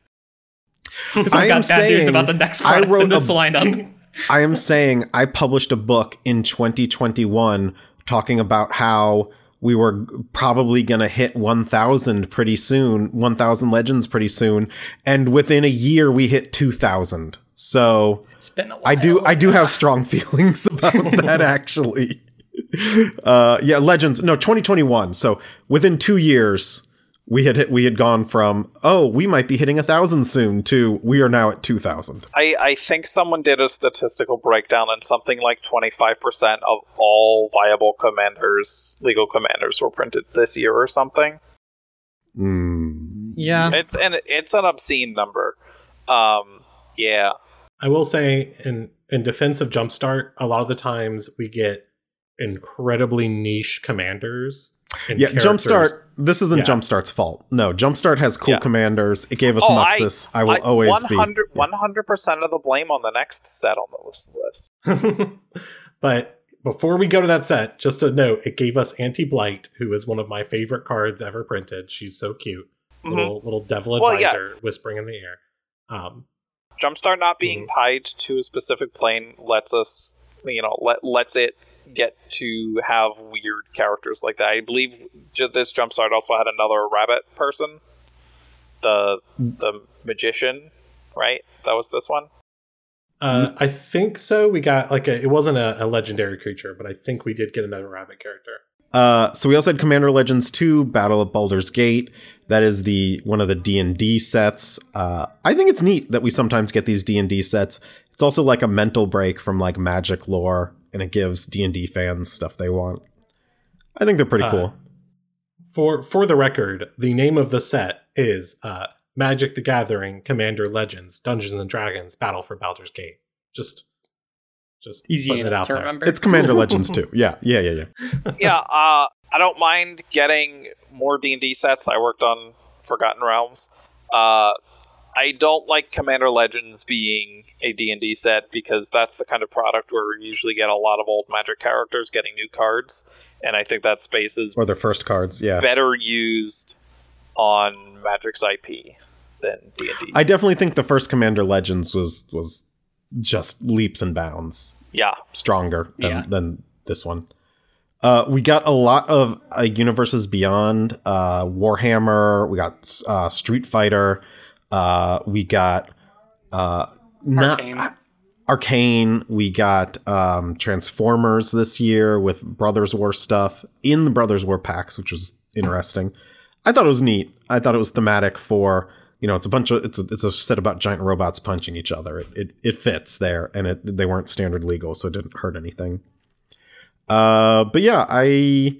Because I I've am got bad news saying about the next I card in wrote this a- lineup. I am saying I published a book in 2021 talking about how we were probably going to hit 1000 pretty soon, 1000 legends pretty soon, and within a year we hit 2000. So It's been a while. I do I do have strong feelings about that actually. Uh yeah, legends. No, 2021. So within 2 years we had hit, we had gone from oh, we might be hitting a 1000 soon to we are now at 2000. I, I think someone did a statistical breakdown, and something like 25% of all viable commanders, legal commanders, were printed this year or something. Mm. Yeah. It's and it's an obscene number. Um, yeah, I will say in in defense of Jumpstart, a lot of the times we get incredibly niche commanders. And Yeah, characters. Jumpstart. This isn't Yeah. Jumpstart's fault. No, Jumpstart has cool Yeah. commanders. It gave us Oh, I- Muxus. I, will always 100, be. 100% of the blame on the next set on the list. list. but before we go to that set, just a note: it gave us Anti Blight, who is one of my favorite cards ever printed. She's so cute, Mhm. little little devil Well, yeah. advisor whispering in the ear. Um, Jumpstart not being Mm-hmm. tied to a specific plane lets us, you know, let lets it get to have weird characters like that. I believe ju- this Jumpstart also had another rabbit person, the the magician, right? That was this one. uh, I think so. We got like a. It wasn't a, a legendary creature, but I think we did get another rabbit character. Uh, so we also had Commander Legends 2, Battle of Baldur's Gate. That is the one of the D and D sets. Uh, I think it's neat that we sometimes get these D and D sets. It's also like a mental break from like Magic lore, and it gives D and D fans stuff they want. I think they're pretty Uh, cool. For for the record, the name of the set is uh, Magic: The Gathering, Commander Legends, Dungeons and Dragons, Battle for Baldur's Gate. Just, just Easy it out to there. remember. It's Commander Legends too. Yeah, yeah, yeah, yeah. yeah, uh, I don't mind getting more D and D sets. I worked on Forgotten Realms. Uh, I don't like Commander Legends being a D and D set because that's the kind of product where we usually get a lot of old Magic characters getting new cards, and I think that space is Or their first cards. Yeah. better used on Magic's IP than D and D. I definitely think the first Commander Legends was was just leaps and bounds yeah. stronger than, Yeah. than this one. Uh, we got a lot of uh, universes beyond uh, Warhammer. We got uh, Street Fighter. Uh, we got uh, not Arcane. Arcane. We got um, Transformers this year with Brothers War stuff in the Brothers War packs, which was interesting. I thought it was neat. I thought it was thematic for you know it's a bunch of it's a, it's a set about giant robots punching each other. It it, it fits there, and it they weren't standard legal, so it didn't hurt anything. Uh, but yeah, I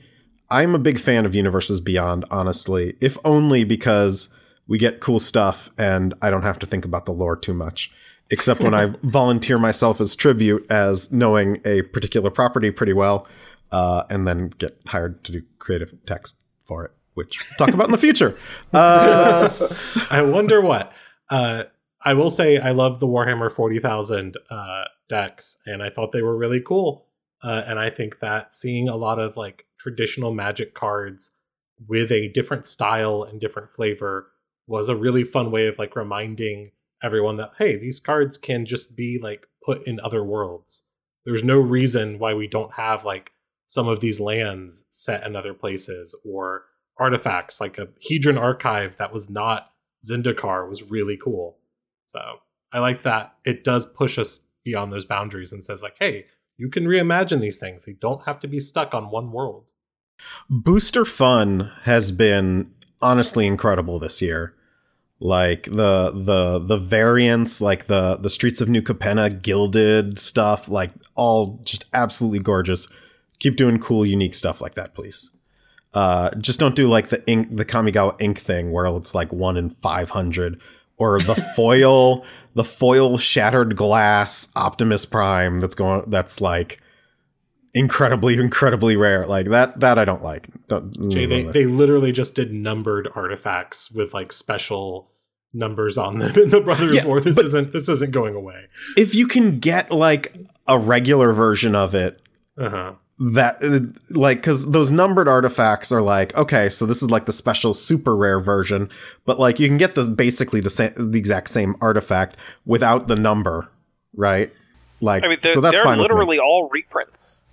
I'm a big fan of Universes Beyond, honestly, if only because we get cool stuff and I don't have to think about the lore too much. Except when I volunteer myself as tribute as knowing a particular property pretty well, uh, and then get hired to do creative text for it, which we'll talk about in the future. Uh, I wonder what. Uh, I will say I love the Warhammer 40,000 uh, decks, and I thought they were really cool. Uh, and I think that seeing a lot of like traditional magic cards with a different style and different flavor was a really fun way of like reminding everyone that hey these cards can just be like put in other worlds. There's no reason why we don't have like some of these lands set in other places or artifacts like a hedron archive that was not zendikar was really cool. So i like that it does push us beyond those boundaries and says like hey you can reimagine these things. They don't have to be stuck on one world. Booster fun has been honestly incredible this year. Like the the the variants, like the the Streets of New Capenna gilded stuff, like all just absolutely gorgeous. Keep doing cool, unique stuff like that, please. Uh, just don't do like the ink, the Kamigawa ink thing where it's like one in five hundred, or the foil, the foil shattered glass Optimus Prime that's going that's like incredibly incredibly rare. Like that that i don't like. Don't, Jay, they, they literally just did numbered artifacts with like special numbers on them in the brothers Yeah, war. This isn't this isn't going away. if you can get like a regular version of it uh-huh. that uh, like because those numbered artifacts are like okay so this is like the special super rare version but like you can get the basically the same the exact same artifact without the number right? Like I mean, they're, so that's they're fine literally all reprints.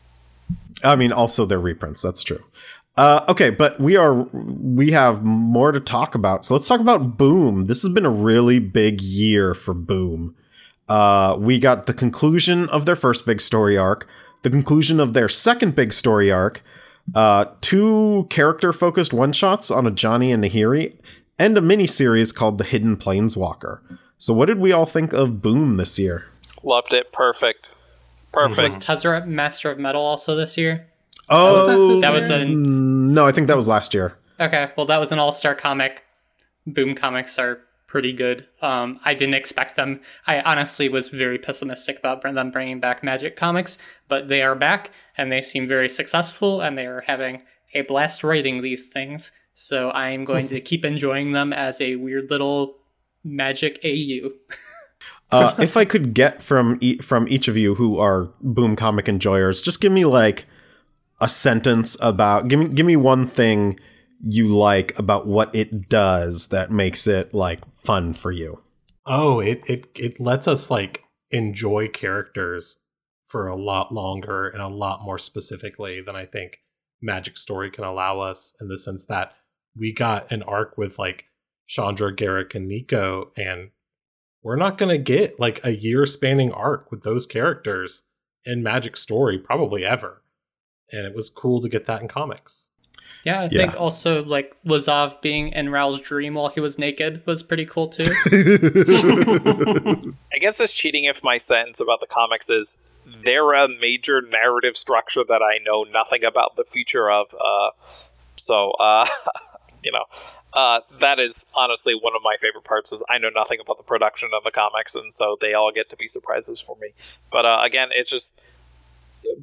I mean, also they're reprints. That's true. Uh, okay, but we are we have more to talk about. So let's talk about Boom. This has been a really big year for Boom. Uh, we got the conclusion of their first big story arc, the conclusion of their second big story arc, uh, two character focused one shots on a Johnny and Nahiri, and a mini series called The Hidden Planeswalker. So, what did we all think of Boom this year? Loved it. Perfect. Perfect. Was Tezzeret Master of Metal also this year? Oh, That was a no, I think that was last year. okay. Well, that was an all-star comic. Boom comics are pretty good. Um, I didn't expect them. I honestly was very pessimistic about them bringing back Magic comics, but they are back and they seem very successful and they are having a blast writing these things. So I am going to keep enjoying them as a weird little Magic AU. Uh, if I could get from e- from each of you who are boom comic enjoyers, just give me like a sentence about give me give me one thing you like about what it does that makes it like fun for you. oh it it it lets us like enjoy characters for a lot longer and a lot more specifically than i think magic story can allow us in the sense that we got an arc with like chandra garruk and niko and we're not going to get like a year spanning arc with those characters in magic story probably ever and it was cool to get that in comics Yeah, I Yeah. think also like Lazav being in Ral's dream while he was naked was pretty cool too. I guess it's cheating if my sentence about the comics is they're a major narrative structure that I know nothing about the future of. Uh, so, uh, you know, uh, that is honestly one of my favorite parts. Is I know nothing about the production of the comics, and so they all get to be surprises for me. But uh, again, it's just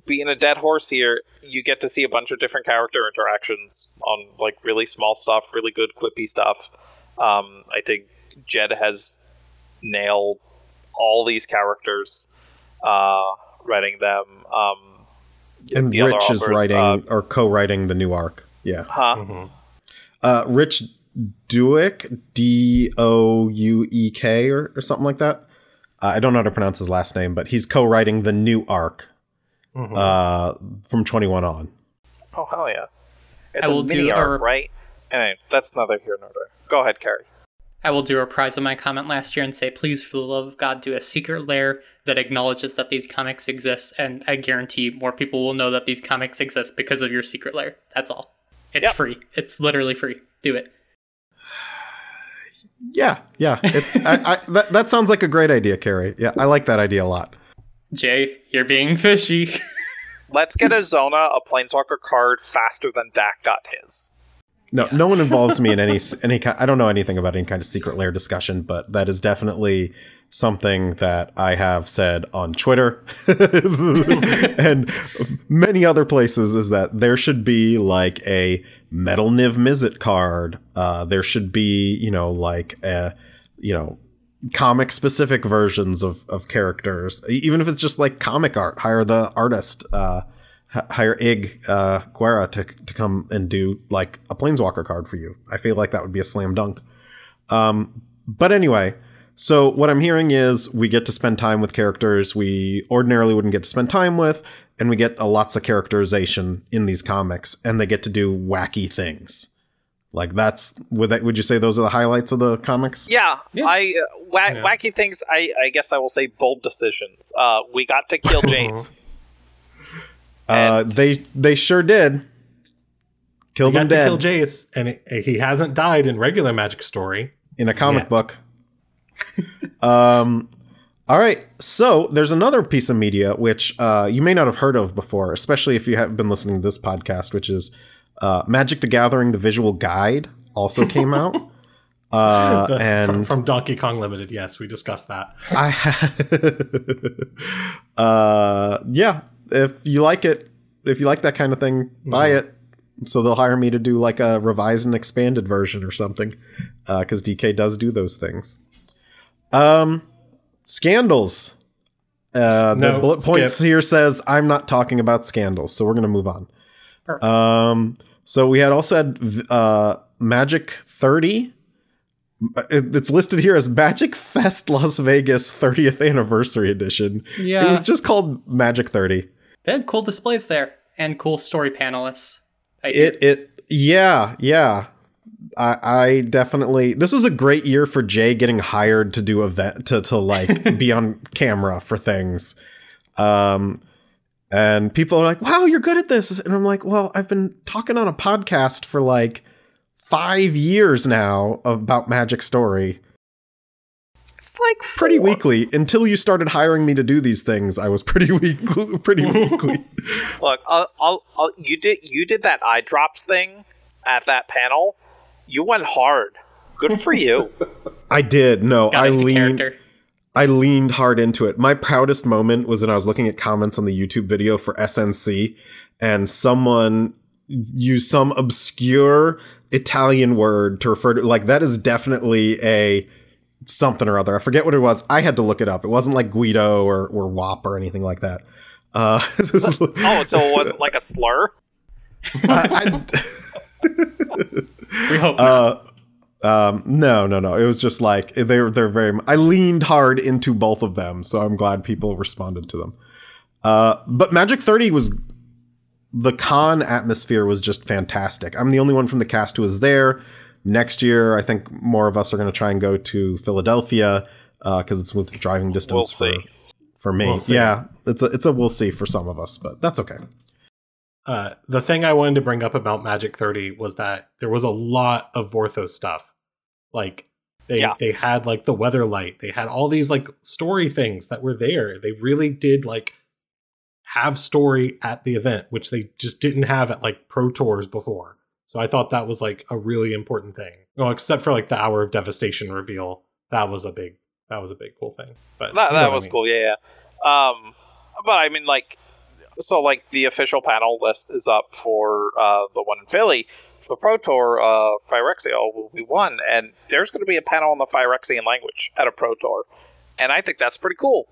being a dead horse here. You get to see a bunch of different character interactions on like really small stuff, really good quippy stuff. Um, I think Jed has nailed all these characters, uh, writing them. Um, and the Rich is writing uh, or co-writing the new arc. Yeah. huh? Mhm. Uh, Rich Douek, D O U E K, or, or something like that. Uh, I don't know how to pronounce his last name, but he's co-writing the new arc Mhm. uh, from 21 on. Oh hell yeah! It's I will a mini arc, our- right? Anyway, that's neither here nor there. Go ahead, Carrie. I will do a reprise of my comment last year and say, please, for the love of God, do a secret lair that acknowledges that these comics exist, and I guarantee more people will know that these comics exist because of your secret lair. That's all. It's Yep. free. It's literally free. Do it. Yeah, yeah. It's I, I, that, that sounds like a great idea, Carrie. Yeah, I like that idea a lot. Jay, you're being fishy. Let's get a Zona a Planeswalker card faster than Dack got his. No, no one involves me in any any kind. I don't know anything about any kind of secret lair discussion, but that is definitely something that I have said on Twitter and many other places. Is that there should be like a metal Niv Mizzet card. Uh, there should be you know like a you know comic specific versions of of characters, even if it's just like comic art. Hire the artist. Uh, hire Ig uh, Guara to to come and do like a planeswalker card for you. I feel like that would be a slam dunk. Um, but anyway, so what I'm hearing is we get to spend time with characters we ordinarily wouldn't get to spend time with, and we get a lots of characterization in these comics, and they get to do wacky things. Like that's would that would you say those are the highlights of the comics? Yeah, Yeah. I uh, wa- Yeah. wacky things. I, I guess I will say bold decisions. Uh, we got to kill James. Uh, they they sure did. Killed We him to dead kill Jace, and it, he hasn't died in regular Magic Story. in a comic Yet. book. Um, all right. So there's another piece of media which uh, you may not have heard of before, especially if you haven't been listening to this podcast, which is uh, Magic the Gathering: The Visual Guide. Also came out. Uh, The- and from, from Donkey Kong Limited, yes, we discussed that. I uh yeah, if you like it, if you like that kind of thing, buy Mhm. it. So they'll hire me to do like a revised and expanded version or something, because DK does do those things. Um, scandals. Uh, the No, bullet points skip. here says I'm not talking about scandals, so we're gonna move on. Perfect. Um, so we had also had uh Magic 30. It's listed here as Magic Fest Las Vegas 30th Anniversary Edition. Yeah. It was just called Magic 30. they had cool displays there and cool story panelists. I It it yeah, yeah. I I definitely this was a great year for Jay getting hired to do event to to like be on camera for things. Um and people are like, "Wow, you're good at this." And I'm like, "Well, I've been talking on a podcast for like 5 years now about Magic Story. It's like Pretty four. weekly until you started hiring me to do these things. I was pretty weekly, pretty weekly. Look, I'll, I'll, I'll, you did you did that eye drops thing at that panel. You went hard. Good for you. I did. No, got I leaned character. I leaned hard into it. My proudest moment was when I was looking at comments on the YouTube video for SNC and someone used some obscure Italian word to refer to like that is definitely a something or other. I forget what it was. I had to look it up. It wasn't like Guido or or WAP or anything like that. Uh, oh, so it wasn't like a slur. I, We hope not. uh, um, no, no, no. It was just like they're they're very. I leaned hard into both of them, so I'm glad people responded to them. Uh, but Magic 30 was the con atmosphere was just fantastic. I'm the only one from the cast who was there. Next year, I think more of us are going to try and go to Philadelphia because it's with driving distance We'll for, see. for me. We'll. Yeah, it's a it's a we'll see for some of us, but that's okay. Uh, the thing I wanted to bring up about Magic 30 was that there was a lot of Vorthos stuff. Like they Yeah. they had like the Weatherlight, they had all these like story things that were there. They really did like have story at the event, which they just didn't have at like pro tours before. So I thought that was like a really important thing. Well, except for like the hour of devastation reveal, that was a big that was a big cool thing. But That, that what I was mean. cool. Yeah, yeah. Um, but I mean, like, so like the official panel list is up for uh, the one in Philly. For the Pro Tour, uh, Phyrexia will be one, and there's going to be a panel on the Phyrexian language at a Pro Tour, and I think that's pretty cool.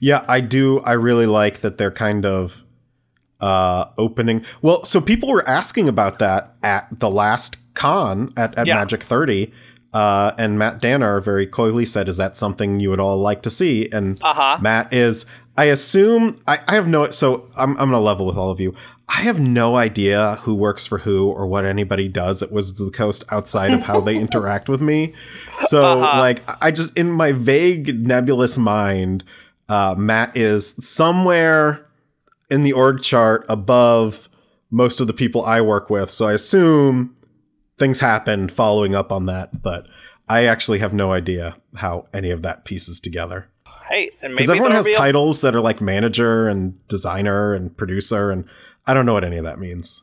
Yeah, I do. I really like that they're kind of uh opening. Well, so people were asking about that at the last con at, at Yeah. Magic 30. Uh, and Matt Danner very coyly said, Is that something you would all like to see? And Uh huh. Matt is, I assume, I, I have no, so I'm, I'm going to level with all of you. I have no idea who works for who or what anybody does at Wizards of the Coast outside of how they interact with me. So, Uh-huh. like, I just, in my vague, nebulous mind, uh, Matt is somewhere in the org chart above most of the people I work with. So I assume things happened following up on that, but I actually have no idea how any of that pieces together. Hey, and maybe Because everyone has be a- titles that are like manager and designer and producer, and I don't know what any of that means.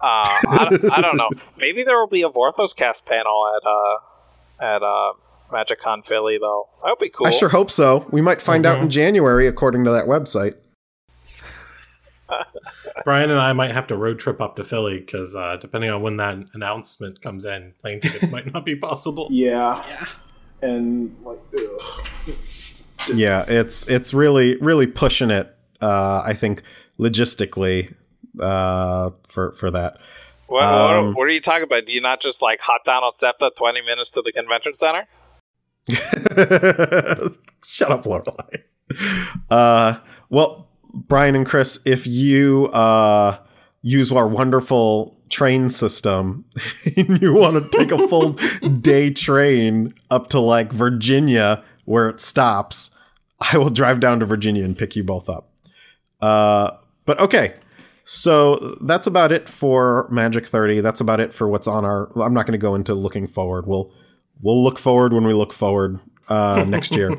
Uh, I, don't- I don't know. Maybe there will be a Vorthos cast panel at uh at uh MagicCon Philly though. That would be cool. I sure hope so. We might find out Mhm. in January, according to that website. Brian and I might have to road trip up to Philly because uh, depending on when that announcement comes in, plane tickets might not be possible. Yeah, Yeah. and like, ugh. Yeah, it's it's really really pushing it. Uh, I think logistically uh, for for that. What, Um, what, what are you talking about? Do you not just like hop down on SEPTA twenty minutes to the convention center? Shut up, Lorelei. Uh, well, Brian and Chris, if you uh, use our wonderful train system and you want to take a full day train up to like Virginia where it stops, I will drive down to Virginia and pick you both up. Uh, but okay. So that's about it for Magic 30. That's about it for what's on our I'm not going to go into looking forward. We'll we'll look forward when we look forward uh, next year.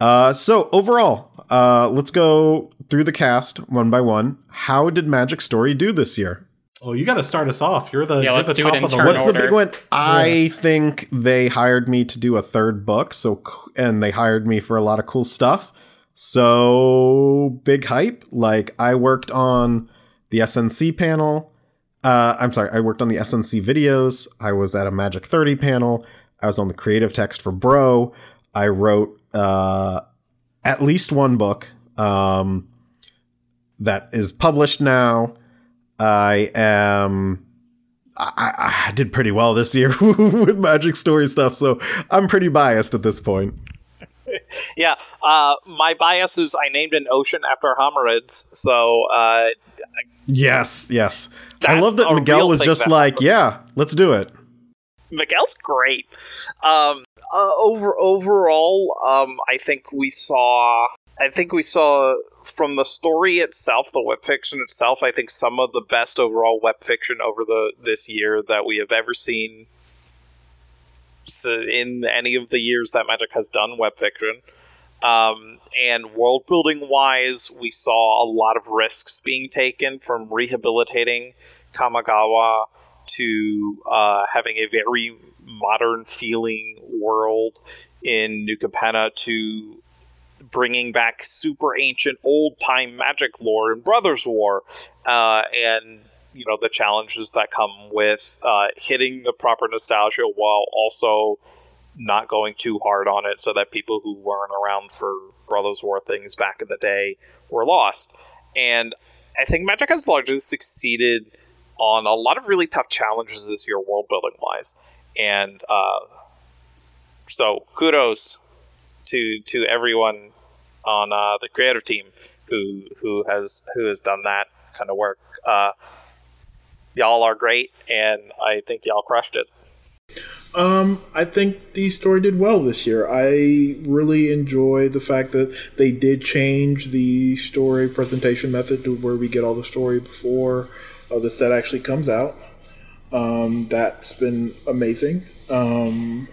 Uh, so overall, uh, let's go through the cast one by one. How did Magic Story do this year? Oh, you got to start us off. You're the Yeah, you're let's the do it top in of the turn What's list. the big one? I think they hired me to do a third book, so and they hired me for a lot of cool stuff. So big hype. Like I worked on the SNC panel. Uh, I'm sorry, I worked on the SNC videos. I was at a Magic 30 panel. I was on the creative text for Bro. I wrote uh, at least one book um, that is published now. I am. I, I did pretty well this year with Magic Story stuff, so I'm pretty biased at this point. Yeah. Uh, my bias is I named an ocean after hominids, so uh, Yes, yes. I love that Miguel was just like, happened. yeah, let's do it. Miguel's great. Um, uh, over overall, um, I think we saw. I think we saw from the story itself, the web fiction itself. I think some of the best overall web fiction over the this year that we have ever seen. In any of the years that Magic has done web fiction, um, and world building wise, we saw a lot of risks being taken from rehabilitating Kamigawa to uh, having a very modern feeling world in New Capenna to bringing back super ancient old time magic lore in Brothers War uh, and you know the challenges that come with uh, hitting the proper nostalgia while also not going too hard on it so that people who weren't around for Brothers War things back in the day were lost. And I think Magic has largely succeeded on a lot of really tough challenges this year, world building wise. And uh, so kudos to to everyone on uh, the creative team who who has who has done that kind of work. Uh, y'all are great, and I think y'all crushed it. Um, I think the story did well this year. I really enjoy the fact that they did change the story presentation method to where we get all the story before uh, the set actually comes out. Um, that's been amazing. Um,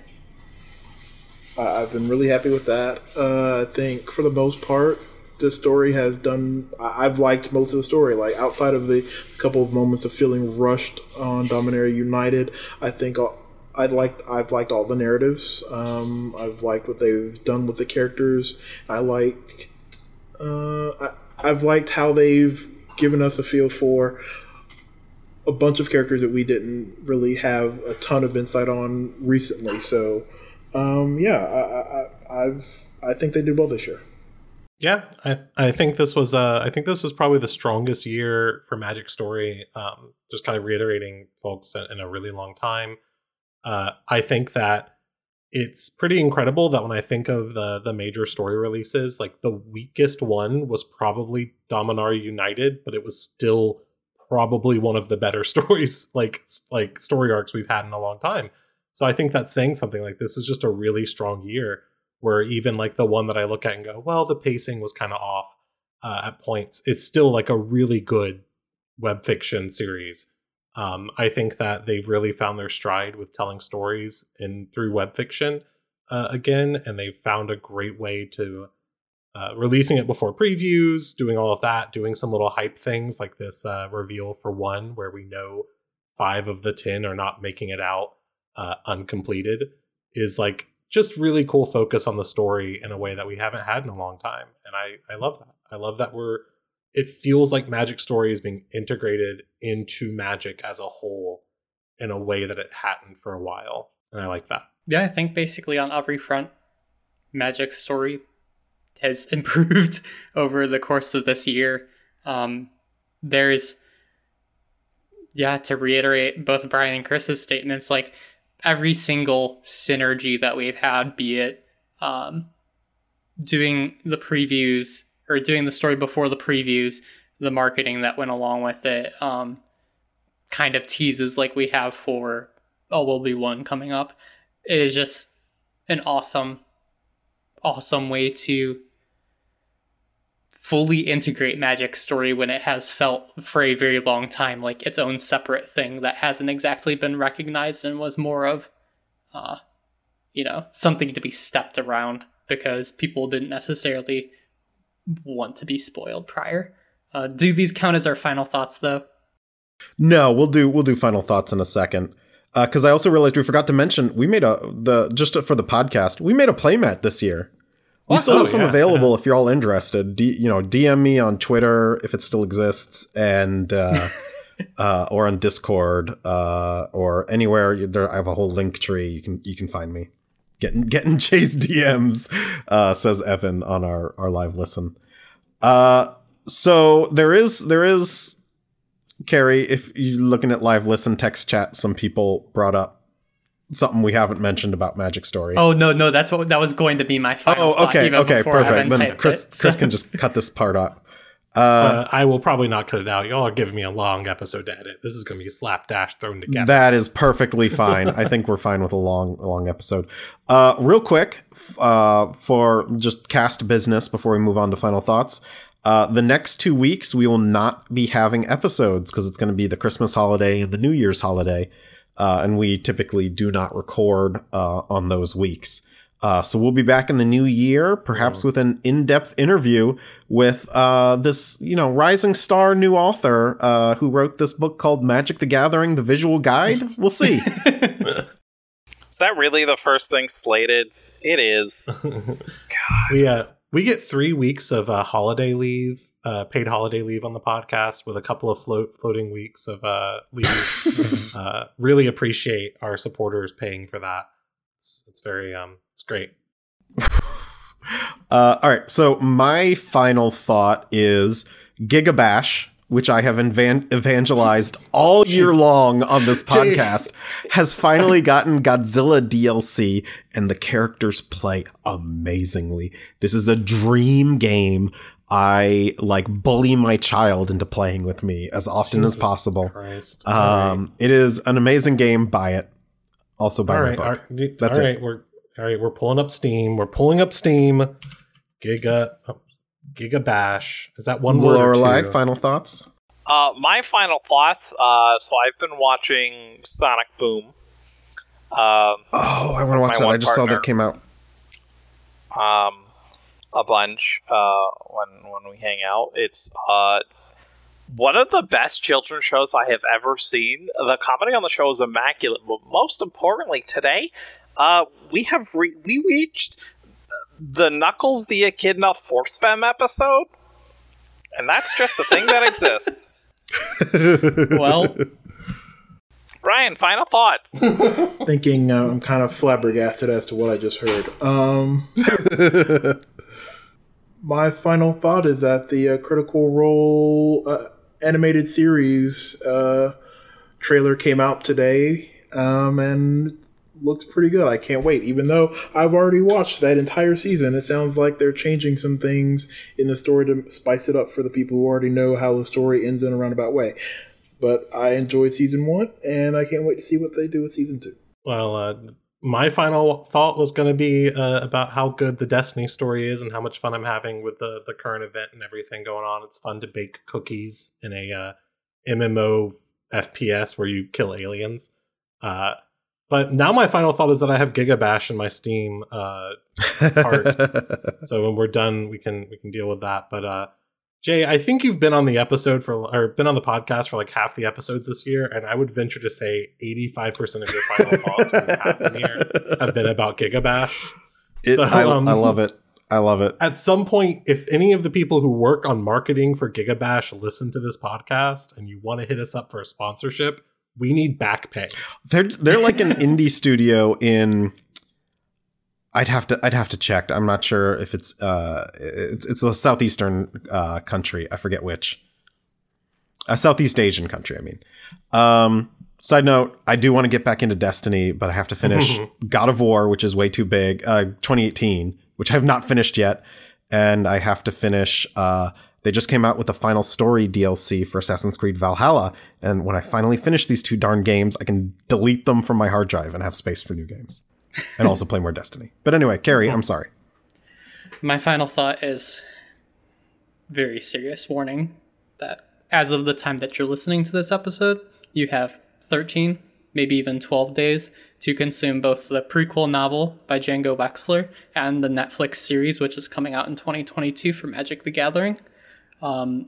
I've been really happy with that. Uh, I think for the most part, the story has done. I've liked most of the story. Like outside of the couple of moments of feeling rushed on Dominaria United, I think I liked. I've liked all the narratives. Um, I've liked what they've done with the characters. I like. Uh, I, I've liked how they've given us a feel for a bunch of characters that we didn't really have a ton of insight on recently. So, um, yeah, I, I've I think they did well this year. Yeah, I, I think this was uh I think this was probably the strongest year for Magic Story. Um, just kind of reiterating folks in, in a really long time. Uh, I think that it's pretty incredible that when I think of the the major story releases, like the weakest one was probably Dominaria United, but it was still probably one of the better stories like like story arcs we've had in a long time. So I think that's saying something like this is just a really strong year where even like the one that I look at and go, well, the pacing was kind of off uh, at points. It's still like a really good web fiction series. Um, I think that they've really found their stride with telling stories in through web fiction uh, again, and they found a great way to uh, releasing it before previews, doing all of that, doing some little hype things like this uh, reveal for one, where we know five of the ten are not making it out uh, uncompleated, is like just really cool focus on the story in a way that we haven't had in a long time, and I I love that. I love that we're. It feels like Magic Story is being integrated into Magic as a whole in a way that it hadn't for a while, and I like that. Yeah, I think basically on every front, Magic Story has improved over the course of this year. Um, there's, yeah, to reiterate both Brian and Chris's statements, like every single synergy that we've had, be it um, doing the previews or doing the story before the previews, the marketing that went along with it, um, kind of teases like we have for Oh Will Be One coming up. It is just an awesome, awesome way to fully integrate Magic Story when it has felt for a very long time like its own separate thing that hasn't exactly been recognized and was more of, uh, you know, something to be stepped around because people didn't necessarily want to be spoiled prior. Uh, do these count as our final thoughts, though? No, we'll do we'll do final thoughts in a second. Because uh, I also realized we forgot to mention we made a the just for the podcast we made a playmat this year. We still Oh, have some yeah, available yeah. if you're all interested. D, you know, DM me on Twitter if it still exists, and uh, uh, or on Discord, uh, or anywhere. There, I have a whole link tree. You can you can find me. Getting getting chased DMs, uh, says Evan on our our live listen. Uh, so there is there is Carrie. If you're looking at live listen text chat, some people brought up something we haven't mentioned about Magic Story. Oh no, no, that's what that was going to be my final. Oh, thought okay, even okay, perfect. Then Chris, it, so- Chris can just cut this part out. Uh, Uh, I will probably not cut it out. Y'all are giving me a long episode to edit. This is going to be slapdash thrown together. that is perfectly fine. I think we're fine with a long, long episode. Uh, real quick, uh, for just cast business before we move on to final thoughts. Uh, the next two weeks we will not be having episodes because it's going to be the Christmas holiday and the New Year's holiday, uh, and we typically do not record uh, on those weeks. Uh, so we'll be back in the new year, perhaps with an in-depth interview with uh, this, you know, rising star new author uh, who wrote this book called Magic the Gathering: The Visual Guide. We'll see. Is that really the first thing slated? It is. we uh, we get three weeks of uh, holiday leave, uh, paid holiday leave on the podcast, with a couple of float floating weeks of uh, leave. uh, really appreciate our supporters paying for that. It's it's very um it's great. Uh, all right. So my final thought is Gigabash, which I have evan- evangelized all year long on this podcast, has finally gotten Godzilla DLC, and the characters play amazingly. This is a dream game. I like bully my child into playing with me as often as possible. Christ. All right. Um, it is an amazing game. Buy it. Also buy all my right, book. all right, That's all it. right, We're all right. We're pulling up Steam. We're pulling up Steam. Giga, oh, Giga Bash. Is that one word or Lorelei, two? final thoughts. Uh, my final thoughts. Uh, so I've been watching Sonic Boom. Um, Oh, I want to watch that. I one just saw partner. that came out. um, a bunch uh, when when we hang out. It's uh, one of the best children's shows I have ever seen. The comedy on the show is immaculate, but most importantly, today uh, we have re- we reached the Knuckles the Echidna Force Fem episode, and that's just a thing that exists. well, Ryan, final thoughts. Thinking uh, I'm kind of flabbergasted as to what I just heard. Um, my final thought is that the uh, Critical Role uh, animated series uh, trailer came out today, um, and looks pretty good. I can't wait. Even though I've already watched that entire season, it sounds like they're changing some things in the story to spice it up for the people who already know how the story ends in a roundabout way. But I enjoyed season one, and I can't wait to see what they do with season two. Well, uh, my final thought was going to be uh, about how good the Destiny story is and how much fun I'm having with the the current event and everything going on. It's fun to bake cookies in a uh, MMO FPS where you kill aliens. Uh, but now my final thought is that I have Gigabash in my Steam uh, part. so when we're done, we can we can deal with that. But uh, Jay, I think you've been on the episode for or been on the podcast for like half the episodes this year, and I would venture to say eighty five percent of your final thoughts half the year have been about Gigabash. It- So, I, um, I love it. I love it. At some point, if any of the people who work on marketing for Gigabash listen to this podcast and you want to hit us up for a sponsorship, we need back pay. They're they're like an indie studio in. I'd have to I'd have to check. I'm not sure if it's uh it's it's a southeastern uh country. I forget which. A Southeast Asian country. I mean. Um. Side note: I do want to get back into Destiny, but I have to finish God of War, which is way too big. Uh, 2018, which I have not finished yet, and I have to finish. Uh, they just came out with the final story DLC for Assassin's Creed Valhalla, and when I finally finish these two darn games, I can delete them from my hard drive and have space for new games, and also play more Destiny. But anyway, Carrie, I'm sorry. My final thought is very serious warning that as of the time that you're listening to this episode, you have 13, maybe even 12 days to consume both the prequel novel by Django Wexler and the Netflix series, which is coming out in 2022 for Magic the Gathering. Um,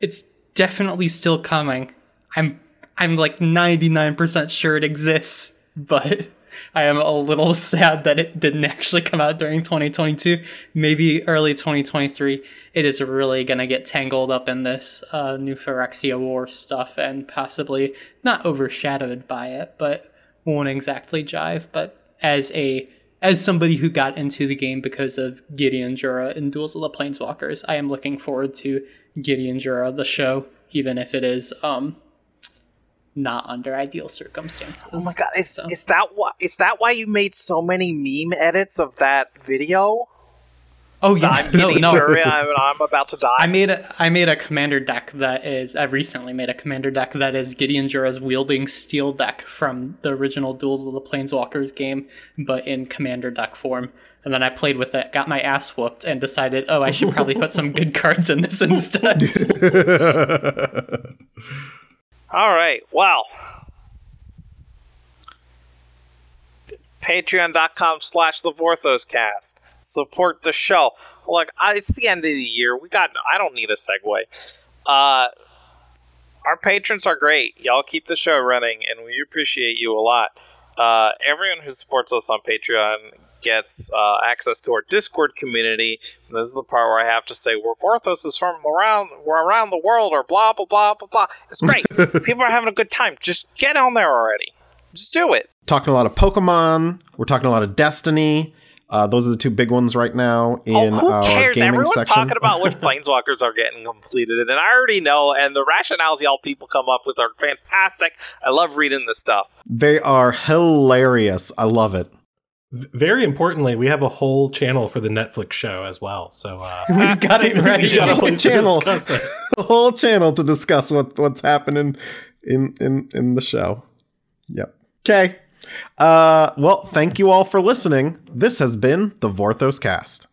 it's definitely still coming. I'm I'm like 99% sure it exists, but I am a little sad that it didn't actually come out during 2022. Maybe early 2023. It is really gonna get tangled up in this uh, new Phyrexia War stuff and possibly not overshadowed by it, but won't exactly jive. But as a as somebody who got into the game because of Gideon Jura and Duels of the Planeswalkers, I am looking forward to Gideon Jura, the show, even if it is um not under ideal circumstances. Oh my god, is, So- is that why is that why you made so many meme edits of that video? Oh yeah, I'm no, no. jury, I'm, I'm about to die. I made a I made a commander deck that is I recently made a commander deck that is Gideon Jura's wielding steel deck from the original Duels of the Planeswalkers game, but in commander deck form. And then I played with it, got my ass whooped, and decided, oh, I should probably put some good cards in this instead. All right. Well, Patreon.com slash the Vorthoscast. Support the show. Look, I, it's the end of the year. We got. I don't need a segue. Uh, our patrons are great. Y'all keep the show running, and we appreciate you a lot. Uh, everyone who supports us on Patreon gets uh, access to our Discord community. And this is the part where I have to say, "We're Vorthos is from around, we're around the world," or blah blah blah blah blah. It's great. People are having a good time. Just get on there already. Just do it. talking a lot of Pokemon. We're talking a lot of Destiny. Uh, those are the two big ones right now in oh, who our cares? gaming Everyone's section. talking about which planeswalkers are getting compleated, and I already know. And the rationales y'all people come up with are fantastic. I love reading this stuff. they are hilarious. I love it. Very importantly, we have a whole channel for the Netflix show as well. So uh, We've got it ready. we got a to Channel. A whole channel to discuss what what's happening in in in the show. Yep. Okay. Uh, well, thank you all for listening. This has been the Vorthos Cast.